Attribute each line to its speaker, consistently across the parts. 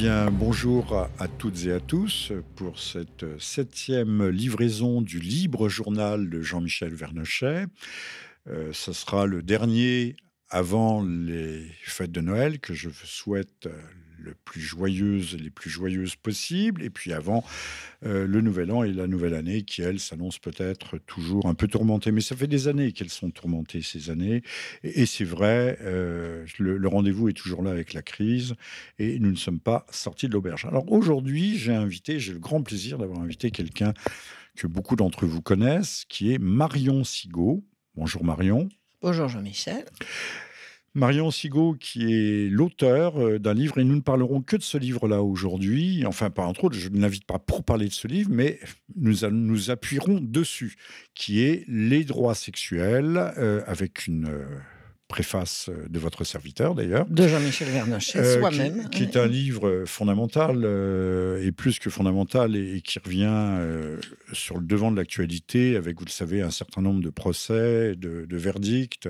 Speaker 1: Bien, bonjour à, toutes et à tous pour cette septième livraison du libre journal de Jean-Michel Vernochet. Euh, ce sera le dernier avant les fêtes de Noël que je souhaite le plus joyeuse, les plus joyeuses possibles, et puis avant euh, le nouvel an et la nouvelle année qui, elle, s'annonce peut-être toujours un peu tourmentée. Mais ça fait des années qu'elles sont tourmentées, ces années. Et, c'est vrai, euh, le, rendez-vous est toujours là avec la crise, et nous ne sommes pas sortis de l'auberge. Alors aujourd'hui, j'ai invité, j'ai le grand plaisir d'avoir invité quelqu'un que beaucoup d'entre vous connaissent, qui est Marion Sigaud. Bonjour Marion.
Speaker 2: Bonjour Jean-Michel.
Speaker 1: Marion Sigaud, qui est l'auteur euh, d'un livre, et nous ne parlerons que de ce livre-là aujourd'hui. Enfin, pas entre autres, je ne l'invite pas pour parler de ce livre, mais nous nous appuierons dessus, qui est Les droits sexuels, euh, avec une euh, préface euh, de votre serviteur d'ailleurs.
Speaker 2: De Jean-Michel Vernochet, euh, soi-même.
Speaker 1: Qui, est un livre fondamental, euh, et plus que fondamental, et, qui revient sur le devant de l'actualité, avec, vous le savez, un certain nombre de procès, de, verdicts,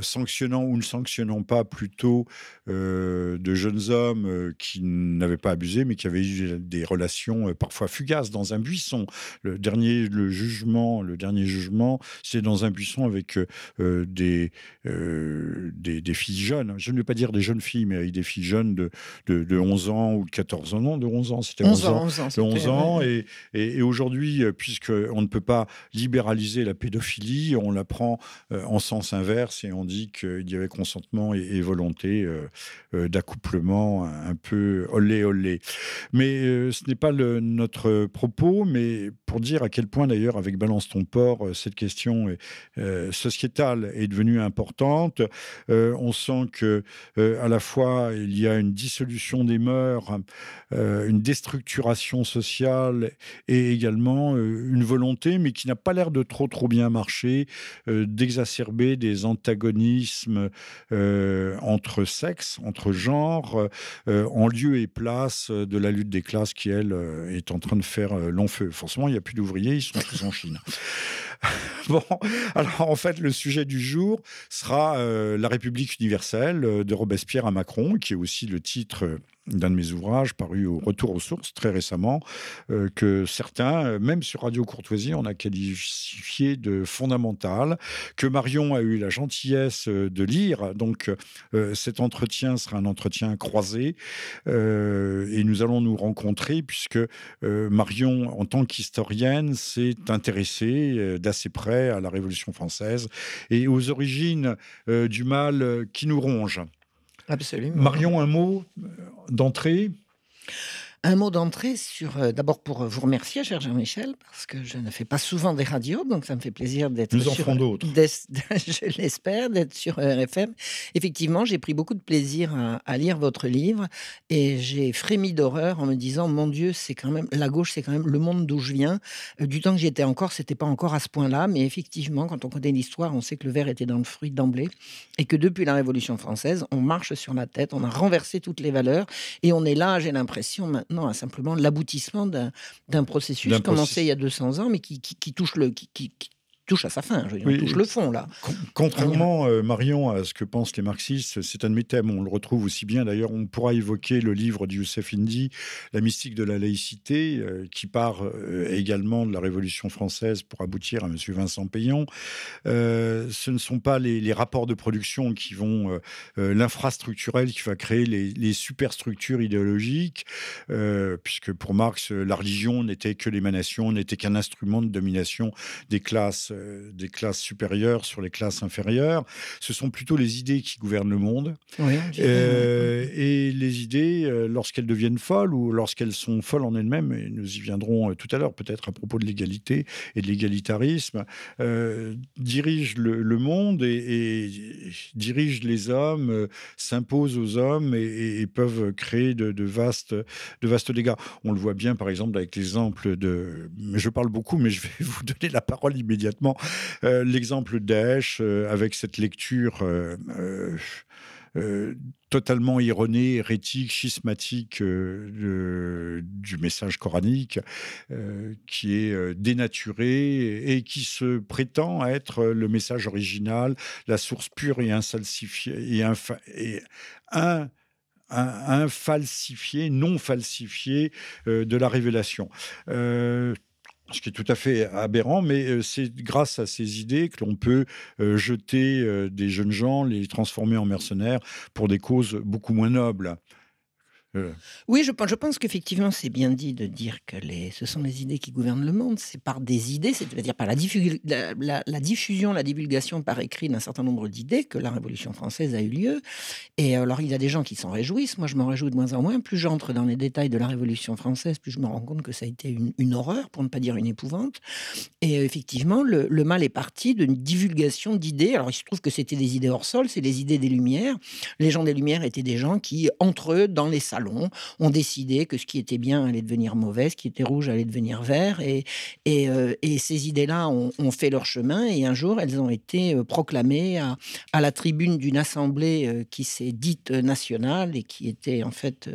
Speaker 1: sanctionnant ou ne sanctionnant pas plutôt de jeunes hommes qui n'avaient pas abusé, mais qui avaient eu des relations parfois fugaces dans un buisson. Le dernier, le jugement, le dernier jugement, c'est dans un buisson avec des euh, des, filles jeunes. Je ne vais pas dire des jeunes filles, mais avec des filles jeunes de, de, 11 ans ou de 14 ans. Non, de 11 ans, c'était 11, ans. 11 ans, Et, et, aujourd'hui, euh, puisqu'on ne peut pas libéraliser la pédophilie, on la prend euh, en sens inverse et on dit qu'il y avait consentement et, volonté d'accouplement un peu olé olé. Mais ce n'est pas le, notre propos, mais pour dire à quel point d'ailleurs, avec Balance ton port, cette question sociétale est devenue importante euh, on sent que euh, à la fois il y a une dissolution des mœurs, euh, une déstructuration sociale et également une volonté, mais qui n'a pas l'air de trop trop bien marcher, d'exacerber des antagonismes entre sexes, entre genres, en lieu et place de la lutte des classes qui elle est en train de faire long feu. Forcément, il n'y a plus d'ouvriers, ils sont tous en Chine. bon, alors en fait, le sujet du jour sera euh, La République universelle euh, de Robespierre à Macron, qui est aussi le titre d'un de mes ouvrages paru au Retour aux sources très récemment, euh, que certains, euh, même sur Radio Courtoisie, on a qualifié de fondamental, que Marion a eu la gentillesse euh, de lire. Donc cet entretien sera un entretien croisé et nous allons nous rencontrer puisque Marion, en tant qu'historienne, s'est intéressée d'assez près à la Révolution française et aux origines du mal qui nous ronge.
Speaker 2: Absolument.
Speaker 1: Marion, un mot euh, d'entrée?
Speaker 2: Un mot d'entrée sur, euh, d'abord pour vous remercier, cher Jean-Michel, parce que je ne fais pas souvent des radios, donc ça me fait plaisir d'être.
Speaker 1: Nous en ferons d'autres.
Speaker 2: je l'espère, d'être sur RFM. Effectivement, j'ai pris beaucoup de plaisir à, lire votre livre et j'ai frémi d'horreur en me disant, mon Dieu, c'est quand même la gauche, c'est quand même le monde d'où je viens. Euh, du temps que j'étais encore, c'était pas encore à ce point-là, mais effectivement, quand on connaît l'histoire, on sait que le verre était dans le fruit d'emblée et que depuis la Révolution française, on marche sur la tête, on a renversé toutes les valeurs et on est là, j'ai l'impression maintenant à simplement l'aboutissement d'un processus commencé il y a 200 ans, mais qui, touche le, qui, touche à sa fin. Je on touche le fond, là.
Speaker 1: Contrairement, euh, Marion, à ce que pensent les marxistes, c'est un de mes thèmes. On le retrouve aussi bien. D'ailleurs, on pourra évoquer le livre de Youssef Indy, La mystique de la laïcité, euh, qui part euh, également de la Révolution française pour aboutir à M. Vincent Payon. ce ne sont pas les, rapports de production qui vont, l'infrastructurel qui va créer les, les superstructures idéologiques, puisque pour Marx, la religion n'était que l'émanation, n'était qu'un instrument de domination des classes des classes supérieures sur les classes inférieures. Ce sont plutôt les idées qui gouvernent le monde. Euh, et les idées, euh, lorsqu'elles deviennent folles ou lorsqu'elles sont folles en elles-mêmes, et nous y viendrons tout à l'heure peut-être à propos de l'égalité et de l'égalitarisme, dirigent le, monde et, dirigent les hommes, s'imposent aux hommes et, peuvent créer de, vastes, de vastes dégâts. On le voit bien par exemple avec l'exemple de... Je parle beaucoup, mais je vais vous donner la parole immédiatement euh, l'exemple d'Aesh, euh, avec cette lecture euh, totalement erronée, hérétique, schismatique du message coranique, qui est dénaturé et qui se prétend être le message original, la source pure et insalsifiée et, un infalsifié, non falsifié de la révélation ce qui est tout à fait aberrant, mais c'est grâce à ces idées que l'on peut jeter des jeunes gens, les transformer en mercenaires pour des causes beaucoup moins nobles.
Speaker 2: Oui, je pense, qu'effectivement, c'est bien dit de dire que ce sont les idées qui gouvernent le monde. C'est par des idées, c'est-à-dire par la, la, diffusion, la divulgation par écrit d'un certain nombre d'idées que la Révolution française a eu lieu. Et alors, il y a des gens qui s'en réjouissent. Moi, je m'en réjouis de moins en moins. Plus j'entre dans les détails de la Révolution française, plus je me rends compte que ça a été une, horreur, pour ne pas dire une épouvante. Et euh, effectivement, le, le, mal est parti d'une divulgation d'idées. Alors, il se trouve que c'était des idées hors sol, c'est les idées des Lumières. Les gens des Lumières étaient des gens qui, entre eux, dans les salons, ont décidé que ce qui était bien allait devenir mauvais, ce qui était rouge allait devenir vert. Et, et, euh, ces idées-là ont, fait leur chemin. Et un jour, elles ont été euh, proclamées à, la tribune d'une assemblée euh, qui s'est dite nationale et qui était en fait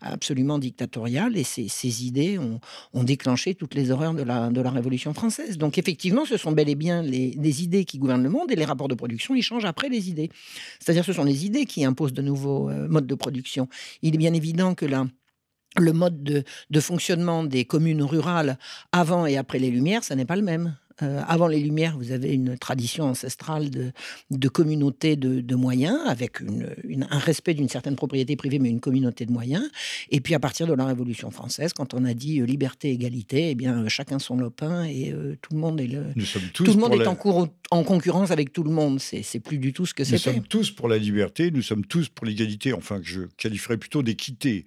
Speaker 2: absolument dictatoriale. Et ces, idées ont, ont, déclenché toutes les horreurs de la, de la Révolution française. Donc effectivement, ce sont bel et bien les, les idées qui gouvernent le monde et les rapports de production, ils changent après les idées. C'est-à-dire ce sont les idées qui imposent de nouveaux modes de production. Il est bien évident que le mode de, fonctionnement des communes rurales avant et après les Lumières, ça n'est pas le même. Euh, avant les Lumières, vous avez une tradition ancestrale de, de communauté de, moyens, avec une, un respect d'une certaine propriété privée, mais une communauté de moyens. Et puis à partir de la Révolution française, quand on a dit euh, liberté, égalité, eh bien chacun son lopin et euh, tout le monde est le, tout le monde est en, cours, en concurrence avec tout le monde. C'est plus du tout ce que c'était.
Speaker 1: Nous sommes tous pour la liberté, nous sommes tous pour l'égalité, enfin que je qualifierais plutôt d'équité.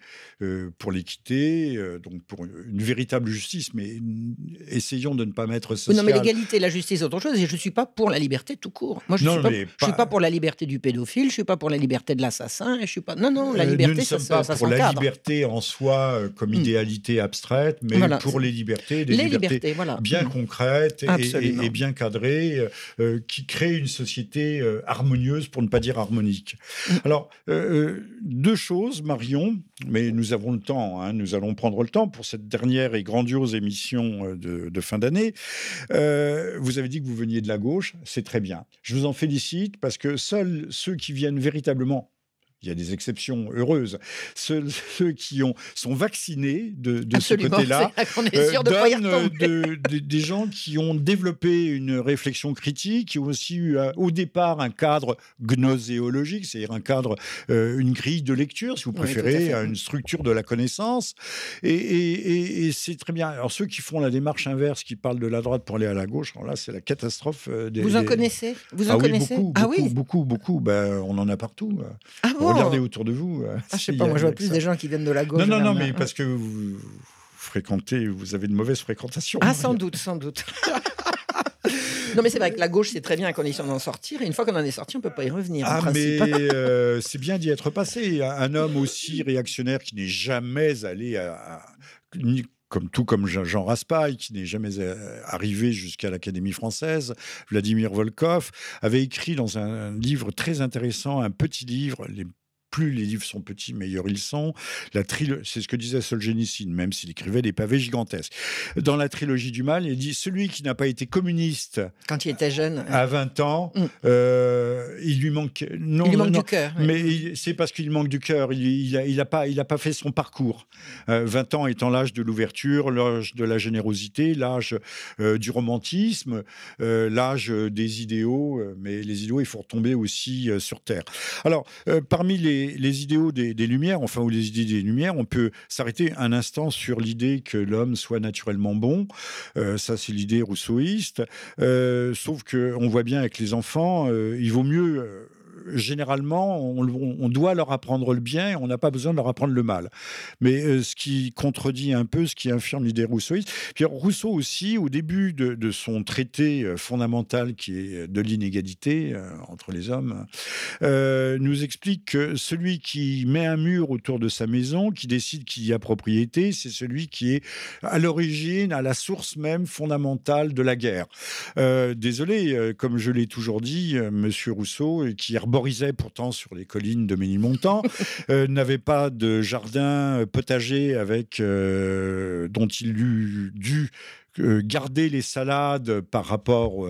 Speaker 1: pour l'équité, donc pour une véritable justice, mais essayons de ne pas mettre ça
Speaker 2: l'égalité et la justice, c'est autre chose. Et je ne suis pas pour la liberté tout court. Moi, je ne suis, suis, pas pour la liberté du pédophile, je ne suis pas pour la liberté de l'assassin. Je suis pas. Non, non, la liberté,
Speaker 1: euh, nous ne sommes pas pour la liberté en soi euh, comme hmm. idéalité abstraite, mais pour les libertés, des libertés, bien hmm. concrètes et, bien cadrées, euh, qui créent une société harmonieuse, pour ne pas dire harmonique. Hmm. Alors, deux choses, Marion, mais nous avons le temps, hein, nous allons prendre le temps pour cette dernière et grandiose émission de, de fin d'année. Euh, vous avez dit que vous veniez de la gauche, c'est très bien. Je vous en félicite parce que seuls ceux qui viennent véritablement il y a des exceptions heureuses. Ceux, qui ont, sont vaccinés de, de ce côté-là
Speaker 2: euh,
Speaker 1: donnent des gens qui ont développé une réflexion critique, qui ont aussi eu euh, au départ un cadre gnoséologique, c'est-à-dire un cadre, euh, une grille de lecture, si vous préférez, une structure de la connaissance. Et, c'est très bien. Alors ceux qui font la démarche inverse, qui parlent de la droite pour aller à la gauche, alors là c'est la catastrophe. Des,
Speaker 2: vous en connaissez? Vous en ah connaissez?
Speaker 1: beaucoup, ah oui, beaucoup, beaucoup. Ben, on en a partout. Ah bon? Regardez autour de vous.
Speaker 2: Euh, ah, je sais pas, moi je vois plus des gens qui viennent de la gauche.
Speaker 1: Non, non, non, mais parce que vous fréquentez, vous avez de mauvaises fréquentations.
Speaker 2: Ah, sans doute, sans doute. Non, mais c'est vrai que la gauche, c'est très bien à condition d'en sortir. Et une fois qu'on en est sorti, on ne peut pas y revenir.
Speaker 1: Ah, mais euh, c'est bien d'y être passé. Un homme aussi réactionnaire qui n'est jamais allé à, comme tout comme Jean Raspail, qui n'est jamais euh, arrivé jusqu'à l'Académie française, Vladimir Volkov, avait écrit dans un livre très intéressant, un petit livre, Les plus les livres sont petits, meilleurs ils sont. La c'est ce que disait Solzhenitsyn, même s'il écrivait des pavés gigantesques. Dans la trilogie du mal, il dit celui qui n'a pas été communiste
Speaker 2: quand il était jeune
Speaker 1: à 20 ans, mm. euh, il lui manque
Speaker 2: non, il manque du cœur.
Speaker 1: Mais c'est parce qu'il manque du cœur. Il, il, a, pas, il a pas fait son parcours. 20 euh, ans étant l'âge de l'ouverture, l'âge de la générosité, l'âge euh, du romantisme, l'âge des idéaux. mais les idéaux, il faut retomber aussi sur terre. Alors, parmi les les, idéaux des, Lumières, enfin, ou les idées des Lumières, on peut s'arrêter un instant sur l'idée que l'homme soit naturellement bon. Euh, ça, c'est l'idée rousseauiste. Euh, sauf qu'on voit bien avec les enfants, euh, il vaut mieux généralement, on, doit leur apprendre le bien, on n'a pas besoin de leur apprendre le mal. Mais euh, ce qui contredit un peu ce qui infirme l'idée rousseauiste. Puis Rousseau aussi, au début de, son traité euh, fondamental qui est de l'inégalité euh, entre les hommes, nous explique que celui qui met un mur autour de sa maison, qui décide qu'il y a propriété, c'est celui qui est à l'origine, à la source même fondamentale de la guerre. désolé, comme je l'ai toujours dit, Monsieur Rousseau, qui pourtant sur les collines de Ménilmontant, euh, n'avait pas de jardin potager avec, euh, dont il eût dû garder les salades par rapport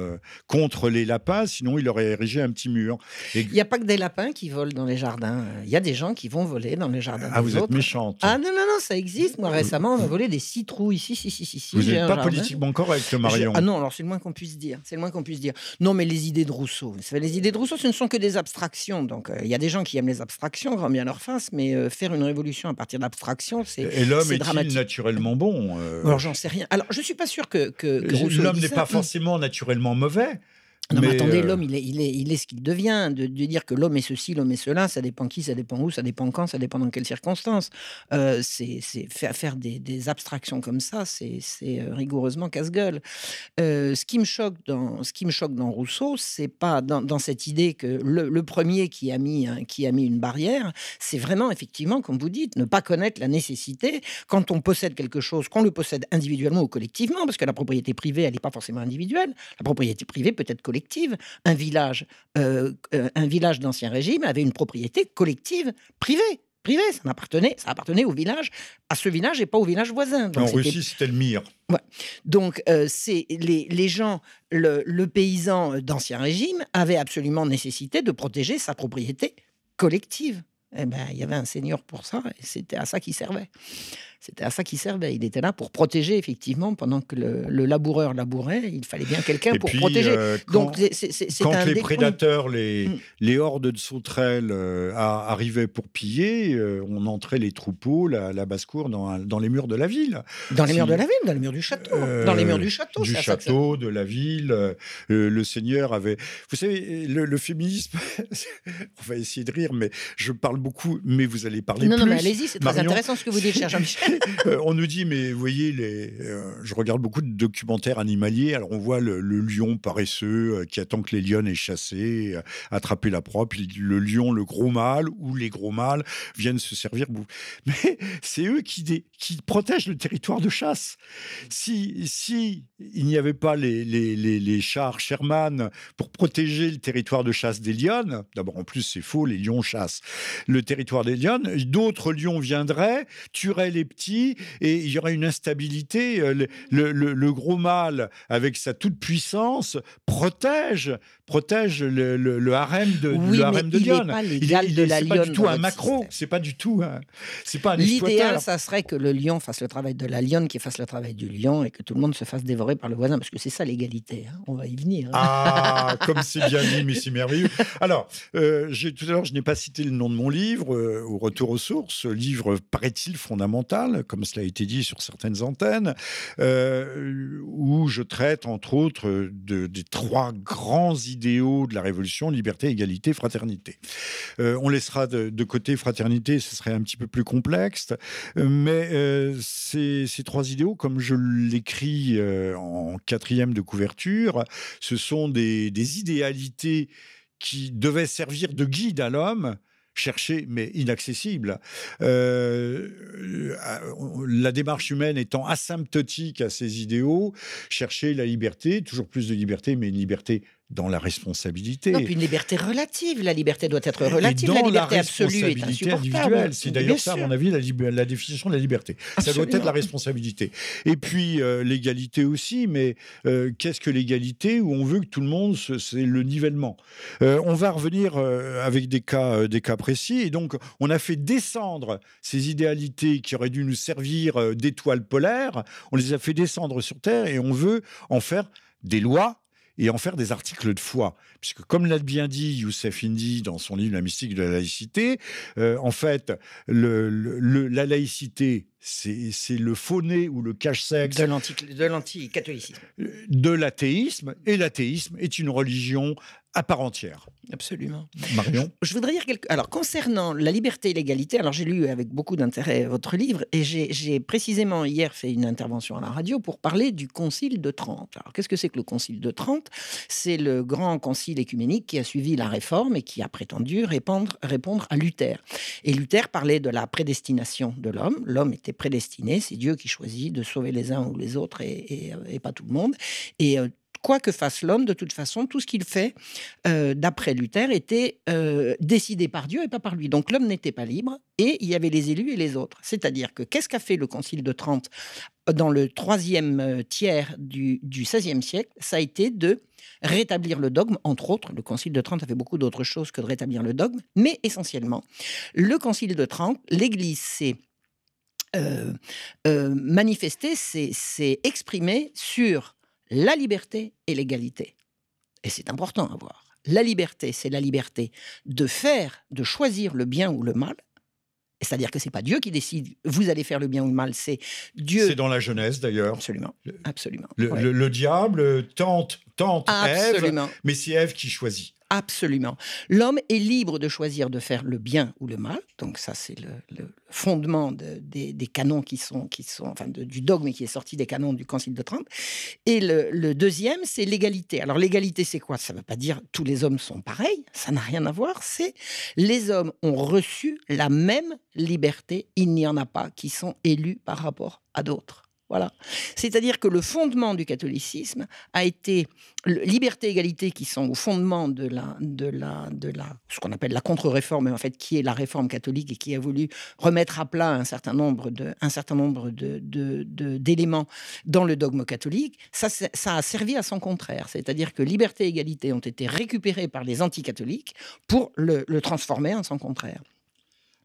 Speaker 1: contre les lapins, sinon il aurait érigé un petit mur.
Speaker 2: Il n'y a pas que des lapins qui volent dans les jardins. Il y a des gens qui vont voler dans les jardins.
Speaker 1: Ah, vous êtes méchante.
Speaker 2: Ah non, non, non, ça existe. Moi, récemment, on a volé des citrouilles. Si, si, si, si.
Speaker 1: Vous n'êtes pas politiquement correct, Marion.
Speaker 2: Ah non, alors c'est le moins qu'on puisse dire. C'est le moins qu'on puisse dire. Non, mais les idées de Rousseau, les idées de Rousseau, ce ne sont que des abstractions. Donc, il y a des gens qui aiment les abstractions, grand bien leur face, mais faire une révolution à partir d'abstractions, c'est
Speaker 1: Et l'homme est-il naturellement bon
Speaker 2: Alors, j'en sais rien. Alors, je suis pas sûr que, que,
Speaker 1: l'homme n'est pas forcément naturellement mauvais.
Speaker 2: Non, mais, attendez, euh, l'homme, il est, il, est, il est ce qu'il devient. De, dire que l'homme est ceci, l'homme est cela, ça dépend qui, ça dépend où, ça dépend quand, ça dépend dans quelles circonstances. Euh, c'est faire, des, abstractions comme ça, c'est euh, rigoureusement casse-gueule. ce qui me choque dans, ce qui me choque dans Rousseau, c'est pas dans, cette idée que le, premier qui a mis, qui a mis une barrière, c'est vraiment effectivement, comme vous dites, ne pas connaître la nécessité quand on possède quelque chose, qu'on le possède individuellement ou collectivement, parce que la propriété privée, elle n'est pas forcément individuelle. La propriété privée peut être collective un village, euh, euh, un village d'ancien régime avait une propriété collective privée. Privée, ça appartenait, ça appartenait au village, à ce village et pas au village voisin.
Speaker 1: en Russie, c'était le mire.
Speaker 2: Donc, euh, c'est les, les, gens, le, le paysan d'ancien régime avait absolument nécessité de protéger sa propriété collective. Eh ben, il y avait un seigneur pour ça, et c'était à ça qu'il servait. C'était à ça qu'il servait. Il était là pour protéger, effectivement, pendant que le, laboureur labourait, il fallait bien quelqu'un pour protéger.
Speaker 1: Euh, quand, Donc, c'est, quand les prédateurs, les, mm. les hordes de sauterelles euh, arrivaient pour piller, euh, on entrait les troupeaux, la, basse-cour, dans, dans, les murs de la ville.
Speaker 2: Dans les murs de la ville, dans les murs du château. dans les murs du château.
Speaker 1: Du château, de la ville. le seigneur avait. Vous savez, le, féminisme, on va essayer de rire, mais je parle beaucoup, mais vous allez parler
Speaker 2: non,
Speaker 1: plus.
Speaker 2: Non, mais allez-y, c'est très intéressant ce que vous dites, cher Jean-Michel.
Speaker 1: Euh, on nous dit, mais vous voyez, les, euh, je regarde beaucoup de documentaires animaliers. Alors, on voit le, lion paresseux euh, qui attend que les lions aient chassé, attraper la proie. Puis le lion, le gros mâle ou les gros mâles viennent se servir. Mais c'est eux qui, qui protègent le territoire de chasse. Si, si il n'y avait pas les, les, les, chars Sherman pour protéger le territoire de chasse des lions, d'abord, en plus, c'est faux, les lions chassent le territoire des lions, d'autres lions viendraient, tueraient les petits et il y aura une instabilité. Euh, le, gros mâle, avec sa toute puissance, protège protège le, harem de,
Speaker 2: oui,
Speaker 1: le harem de Lyon.
Speaker 2: Il n'est de la
Speaker 1: pas du tout un macro. C'est pas du tout. C'est pas un
Speaker 2: L'idéal, ça serait que le lion fasse le travail de la lionne, qui fasse le travail du lion, et que tout le monde se fasse dévorer par le voisin, parce que c'est ça l'égalité. Hein. On va y venir. Hein.
Speaker 1: Ah, comme c'est bien dit, mais c'est merveilleux. Alors, euh, tout à l'heure, je n'ai pas cité le nom de mon livre, euh, Au retour aux sources, livre paraît-il fondamental, comme cela a été dit sur certaines antennes, euh, où je traite entre autres de, des trois grands idéaux de la Révolution, liberté, égalité, fraternité. Euh, on laissera de, côté fraternité, ce serait un petit peu plus complexe, euh, mais euh, ces, trois idéaux, comme je l'écris en quatrième de couverture, ce sont des, idéalités qui devaient servir de guide à l'homme, chercher, mais inaccessible. la démarche humaine étant asymptotique à ces idéaux, chercher la liberté, toujours plus de liberté, mais une liberté dans la responsabilité.
Speaker 2: Non, puis une liberté relative. La liberté doit être relative. la liberté absolue est individuelle.
Speaker 1: C'est d'ailleurs ça, à mon avis, la, définition de la liberté. Ça doit être la responsabilité. Et puis euh, l'égalité aussi, mais euh, qu'est-ce que l'égalité où on veut que tout le monde, c'est le nivellement? Euh, on va revenir avec des cas, des cas précis. Et donc, on a fait descendre ces idéalités qui auraient dû nous servir d'étoiles polaires. On les a fait descendre sur Terre et on veut en faire des lois et en faire des articles de foi. Puisque, comme l'a bien dit Youssef Indy dans son livre La mystique de la laïcité, euh, en fait, la laïcité, c'est le fauné ou le cache-sexe
Speaker 2: de l'anticatholicisme.
Speaker 1: De l'athéisme, et l'athéisme est une religion à part entière.
Speaker 2: Absolument.
Speaker 1: Marion
Speaker 2: je, voudrais dire quelque Alors, concernant la liberté et l'égalité, alors j'ai lu avec beaucoup d'intérêt votre livre et j'ai précisément hier fait une intervention à la radio pour parler du Concile de Trente. Alors, qu'est-ce que c'est que le Concile de Trente? C'est le grand concile écuménique qui a suivi la réforme et qui a prétendu répondre, répondre à Luther. Et Luther parlait de la prédestination de l'homme. L'homme était prédestiné, c'est Dieu qui choisit de sauver les uns ou les autres et, pas tout le monde. Et euh, quoi que fasse l'homme, de toute façon, tout ce qu'il fait, euh, d'après Luther, était euh, décidé par Dieu et pas par lui. Donc l'homme n'était pas libre et il y avait les élus et les autres. C'est-à-dire que qu'est-ce qu'a fait le Concile de Trente dans le troisième euh, tiers du, XVIe siècle? Ça a été de rétablir le dogme, entre autres. Le Concile de Trente a fait beaucoup d'autres choses que de rétablir le dogme, mais essentiellement, le Concile de Trente, l'Église s'est euh, euh, manifester, c'est exprimer sur la liberté et l'égalité. Et c'est important à voir. La liberté, c'est la liberté de faire, de choisir le bien ou le mal. C'est-à-dire que c'est pas Dieu qui décide, vous allez faire le bien ou le mal, c'est Dieu.
Speaker 1: C'est dans la Genèse d'ailleurs.
Speaker 2: Absolument, absolument.
Speaker 1: Le, diable tente, tente Absolument. mais c'est Ève qui choisit.
Speaker 2: Absolument. L'homme est libre de choisir de faire le bien ou le mal. Donc ça, c'est le, fondement des, canons qui sont, qui sont enfin, du dogme qui est sorti des canons du Concile de Trente. Et le, deuxième, c'est l'égalité. Alors l'égalité, c'est quoi? Ça ne veut pas dire tous les hommes sont pareils. Ça n'a rien à voir. C'est les hommes ont reçu la même liberté. Il n'y en a pas qui sont élus par rapport à d'autres. Voilà. C'est-à-dire que le fondement du catholicisme a été liberté, égalité, qui sont au fondement de la, de la, de la, ce qu'on appelle la contre-réforme, en fait, qui est la réforme catholique et qui a voulu remettre à plat un certain nombre de, un certain nombre de, d'éléments dans le dogme catholique. Ça, ça a servi à son contraire. C'est-à-dire que liberté et égalité ont été récupérés par les anticatholiques pour le, le transformer en son contraire.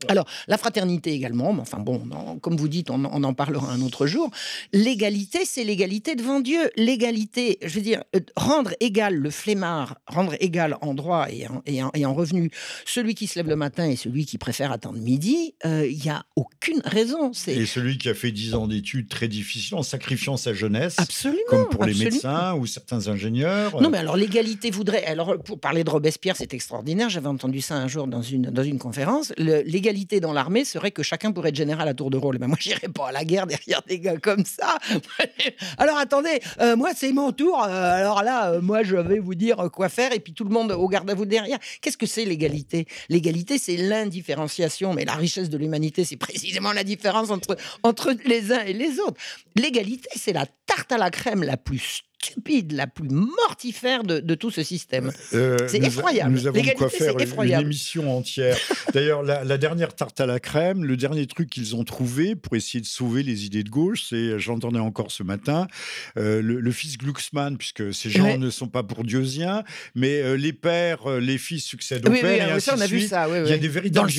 Speaker 2: Alors, la fraternité également, mais enfin bon, comme vous dites, on, en parlera un autre jour. L'égalité, c'est l'égalité devant Dieu. L'égalité, je veux dire, euh, rendre égal le flemmard, rendre égal en droit et en, et en, revenu celui qui se lève le matin et celui qui préfère attendre midi, euh, il n'y a aucune raison.
Speaker 1: Et celui qui a fait dix ans d'études très difficiles en sacrifiant sa jeunesse,
Speaker 2: absolument,
Speaker 1: comme pour les médecins ou certains ingénieurs.
Speaker 2: Non, mais alors l'égalité voudrait. Alors, pour parler de Robespierre, c'est extraordinaire. J'avais entendu ça un jour dans une, dans une conférence. L'égalité l'égalité dans l'armée serait que chacun pourrait être général à tour de rôle. Mais moi, j'irais pas à la guerre derrière des gars comme ça. alors attendez, euh, moi c'est mon tour. Euh, alors là, euh, moi je vais vous dire quoi faire et puis tout le monde au garde à vous derrière. Qu'est-ce que c'est l'égalité? L'égalité, c'est l'indifférenciation. Mais la richesse de l'humanité, c'est précisément la différence entre, entre les uns et les autres. L'égalité, c'est la tarte à la crème la plus stupide, la plus mortifère de, tout ce système. Euh, c'est effroyable.
Speaker 1: Nous avons quoi faire une, émission entière. D'ailleurs, la, dernière tarte à la crème, le dernier truc qu'ils ont trouvé pour essayer de sauver les idées de gauche, c'est, j'entendais encore ce matin, euh, le, fils Glucksmann, puisque ces gens ne sont pas bourdieusiens, mais euh, les pères, les fils succèdent aux pères.
Speaker 2: et on a vu ça.
Speaker 1: Il y a des véritables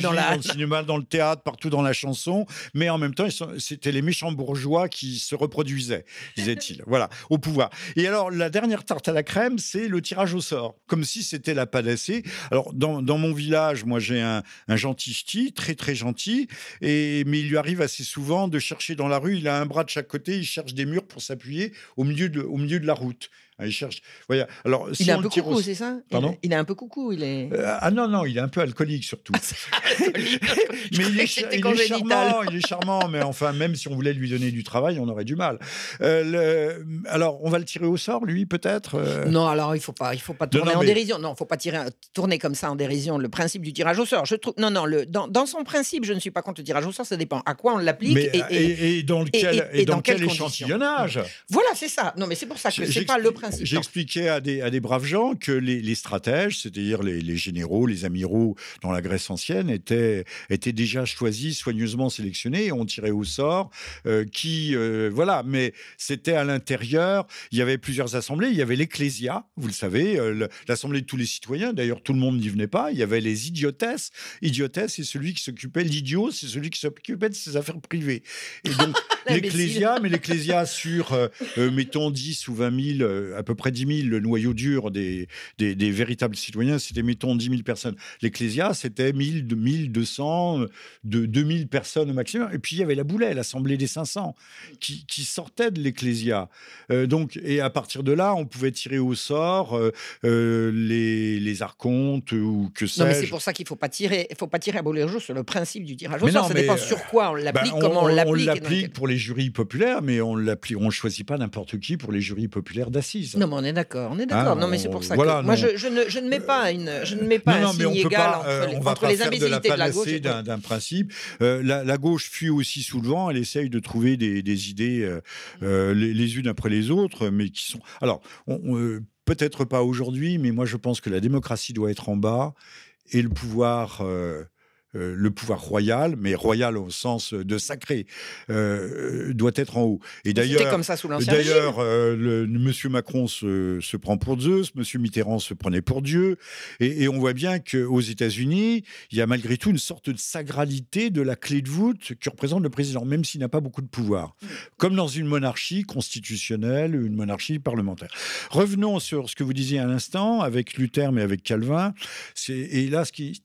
Speaker 1: dans, dans, le cinéma, dans le théâtre, partout dans la chanson, mais en même temps, c'était les méchants bourgeois qui se reproduisaient, disait-il. Voilà. Au Et alors, la dernière tarte à la crème, c'est le tirage au sort, comme si c'était la panacée. Alors, dans, mon village, moi, j'ai un, gentil ch'ti, très, très gentil, et, mais il lui arrive assez souvent de chercher dans la rue, il a un bras de chaque côté, il cherche des murs pour s'appuyer au de, au milieu de la route. Ah, il cherche. Alors,
Speaker 2: il est un peu coucou, c'est ça? Pardon? il, est un peu coucou. Il est.
Speaker 1: Euh, ah non non, il est un peu alcoolique surtout. Ah, mais il est, charmant, il est charmant. Mais enfin, même si on voulait lui donner du travail, on aurait du mal. Euh, alors, on va le tirer au sort, lui, peut-être. Euh?
Speaker 2: Non, alors il faut pas, il faut pas tourner en dérision. Non, il faut pas tirer, tourner comme ça en dérision. Le principe du tirage au sort, je trouve. Non non, le, dans, son principe, je ne suis pas contre le tirage au sort. Ça dépend à quoi on l'applique
Speaker 1: et, et, dans lequel, et, dans, quel, échantillonnage?
Speaker 2: Voilà, c'est ça. Non, mais c'est pour ça que c'est pas le principe.
Speaker 1: J'expliquais à des, à des braves gens que les, stratèges, c'est-à-dire les, généraux, les amiraux dans la Grèce ancienne, étaient, étaient déjà choisis, soigneusement sélectionnés, et on tirait au sort euh, qui, euh, voilà, mais c'était à l'intérieur. Il y avait plusieurs assemblées. Il y avait l'ecclésia, vous le savez, euh, l'assemblée de tous les citoyens. D'ailleurs, tout le monde n'y venait pas. Il y avait les idiotesses. Idiotesse, c'est celui qui s'occupait, l'idiot, c'est celui qui s'occupait de ses affaires privées. Et donc, l'ecclésia, mais l'ecclésia sur, mettons, 10 ou 20 000, à peu près 10 000, le noyau dur des, des, véritables citoyens, c'était, mettons, 10 000 personnes. L'Ecclésia, c'était 1000, 1200, de 2000 personnes au maximum. Et puis, il y avait la Boulet, l'Assemblée des 500, qui, qui sortait de l'Ecclésia. Euh, donc, et à partir de là, on pouvait tirer au sort euh, euh, les, les archontes ou que sais-je. Non, mais
Speaker 2: c'est pour ça qu'il ne faut pas tirer, il faut pas tirer à boulet rouge sur le principe du tirage au sort. ça dépend sur quoi on l'applique, bah, comment on, l'applique.
Speaker 1: On l'applique pour les jurys populaires, mais on ne choisit pas n'importe qui pour les jurys populaires d'assises.
Speaker 2: Non, mais on est d'accord, on est d'accord.
Speaker 1: Hein,
Speaker 2: non, mais c'est pour ça
Speaker 1: voilà,
Speaker 2: que moi, je, je ne, je ne mets pas une, je ne mets pas
Speaker 1: non,
Speaker 2: un signe égal
Speaker 1: pas,
Speaker 2: entre,
Speaker 1: euh,
Speaker 2: les,
Speaker 1: on va
Speaker 2: entre
Speaker 1: pas
Speaker 2: les
Speaker 1: faire de la
Speaker 2: imbécilités de la gauche.
Speaker 1: d'un principe. Euh, la, la gauche fuit aussi sous le vent. Elle essaye de trouver des, des idées euh, euh, les, les unes après les autres, mais qui sont. Alors, on- on, peut-être pas aujourd'hui, mais moi je pense que la démocratie doit être en bas et le pouvoir. euh, euh, le pouvoir royal, mais royal au sens de sacré, euh, doit être en haut. Et d'ailleurs,
Speaker 2: comme ça sous.
Speaker 1: D'ailleurs, euh, Monsieur Macron se, se prend pour Zeus, Monsieur Mitterrand se prenait pour Dieu, et, et on voit bien qu'aux États-Unis, il y a malgré tout une sorte de sacralité de la clé de voûte que représente le président, même s'il n'a pas beaucoup de pouvoir, comme dans une monarchie constitutionnelle, une monarchie parlementaire. Revenons sur ce que vous disiez à l'instant avec Luther, mais avec Calvin. C'est et là ce qui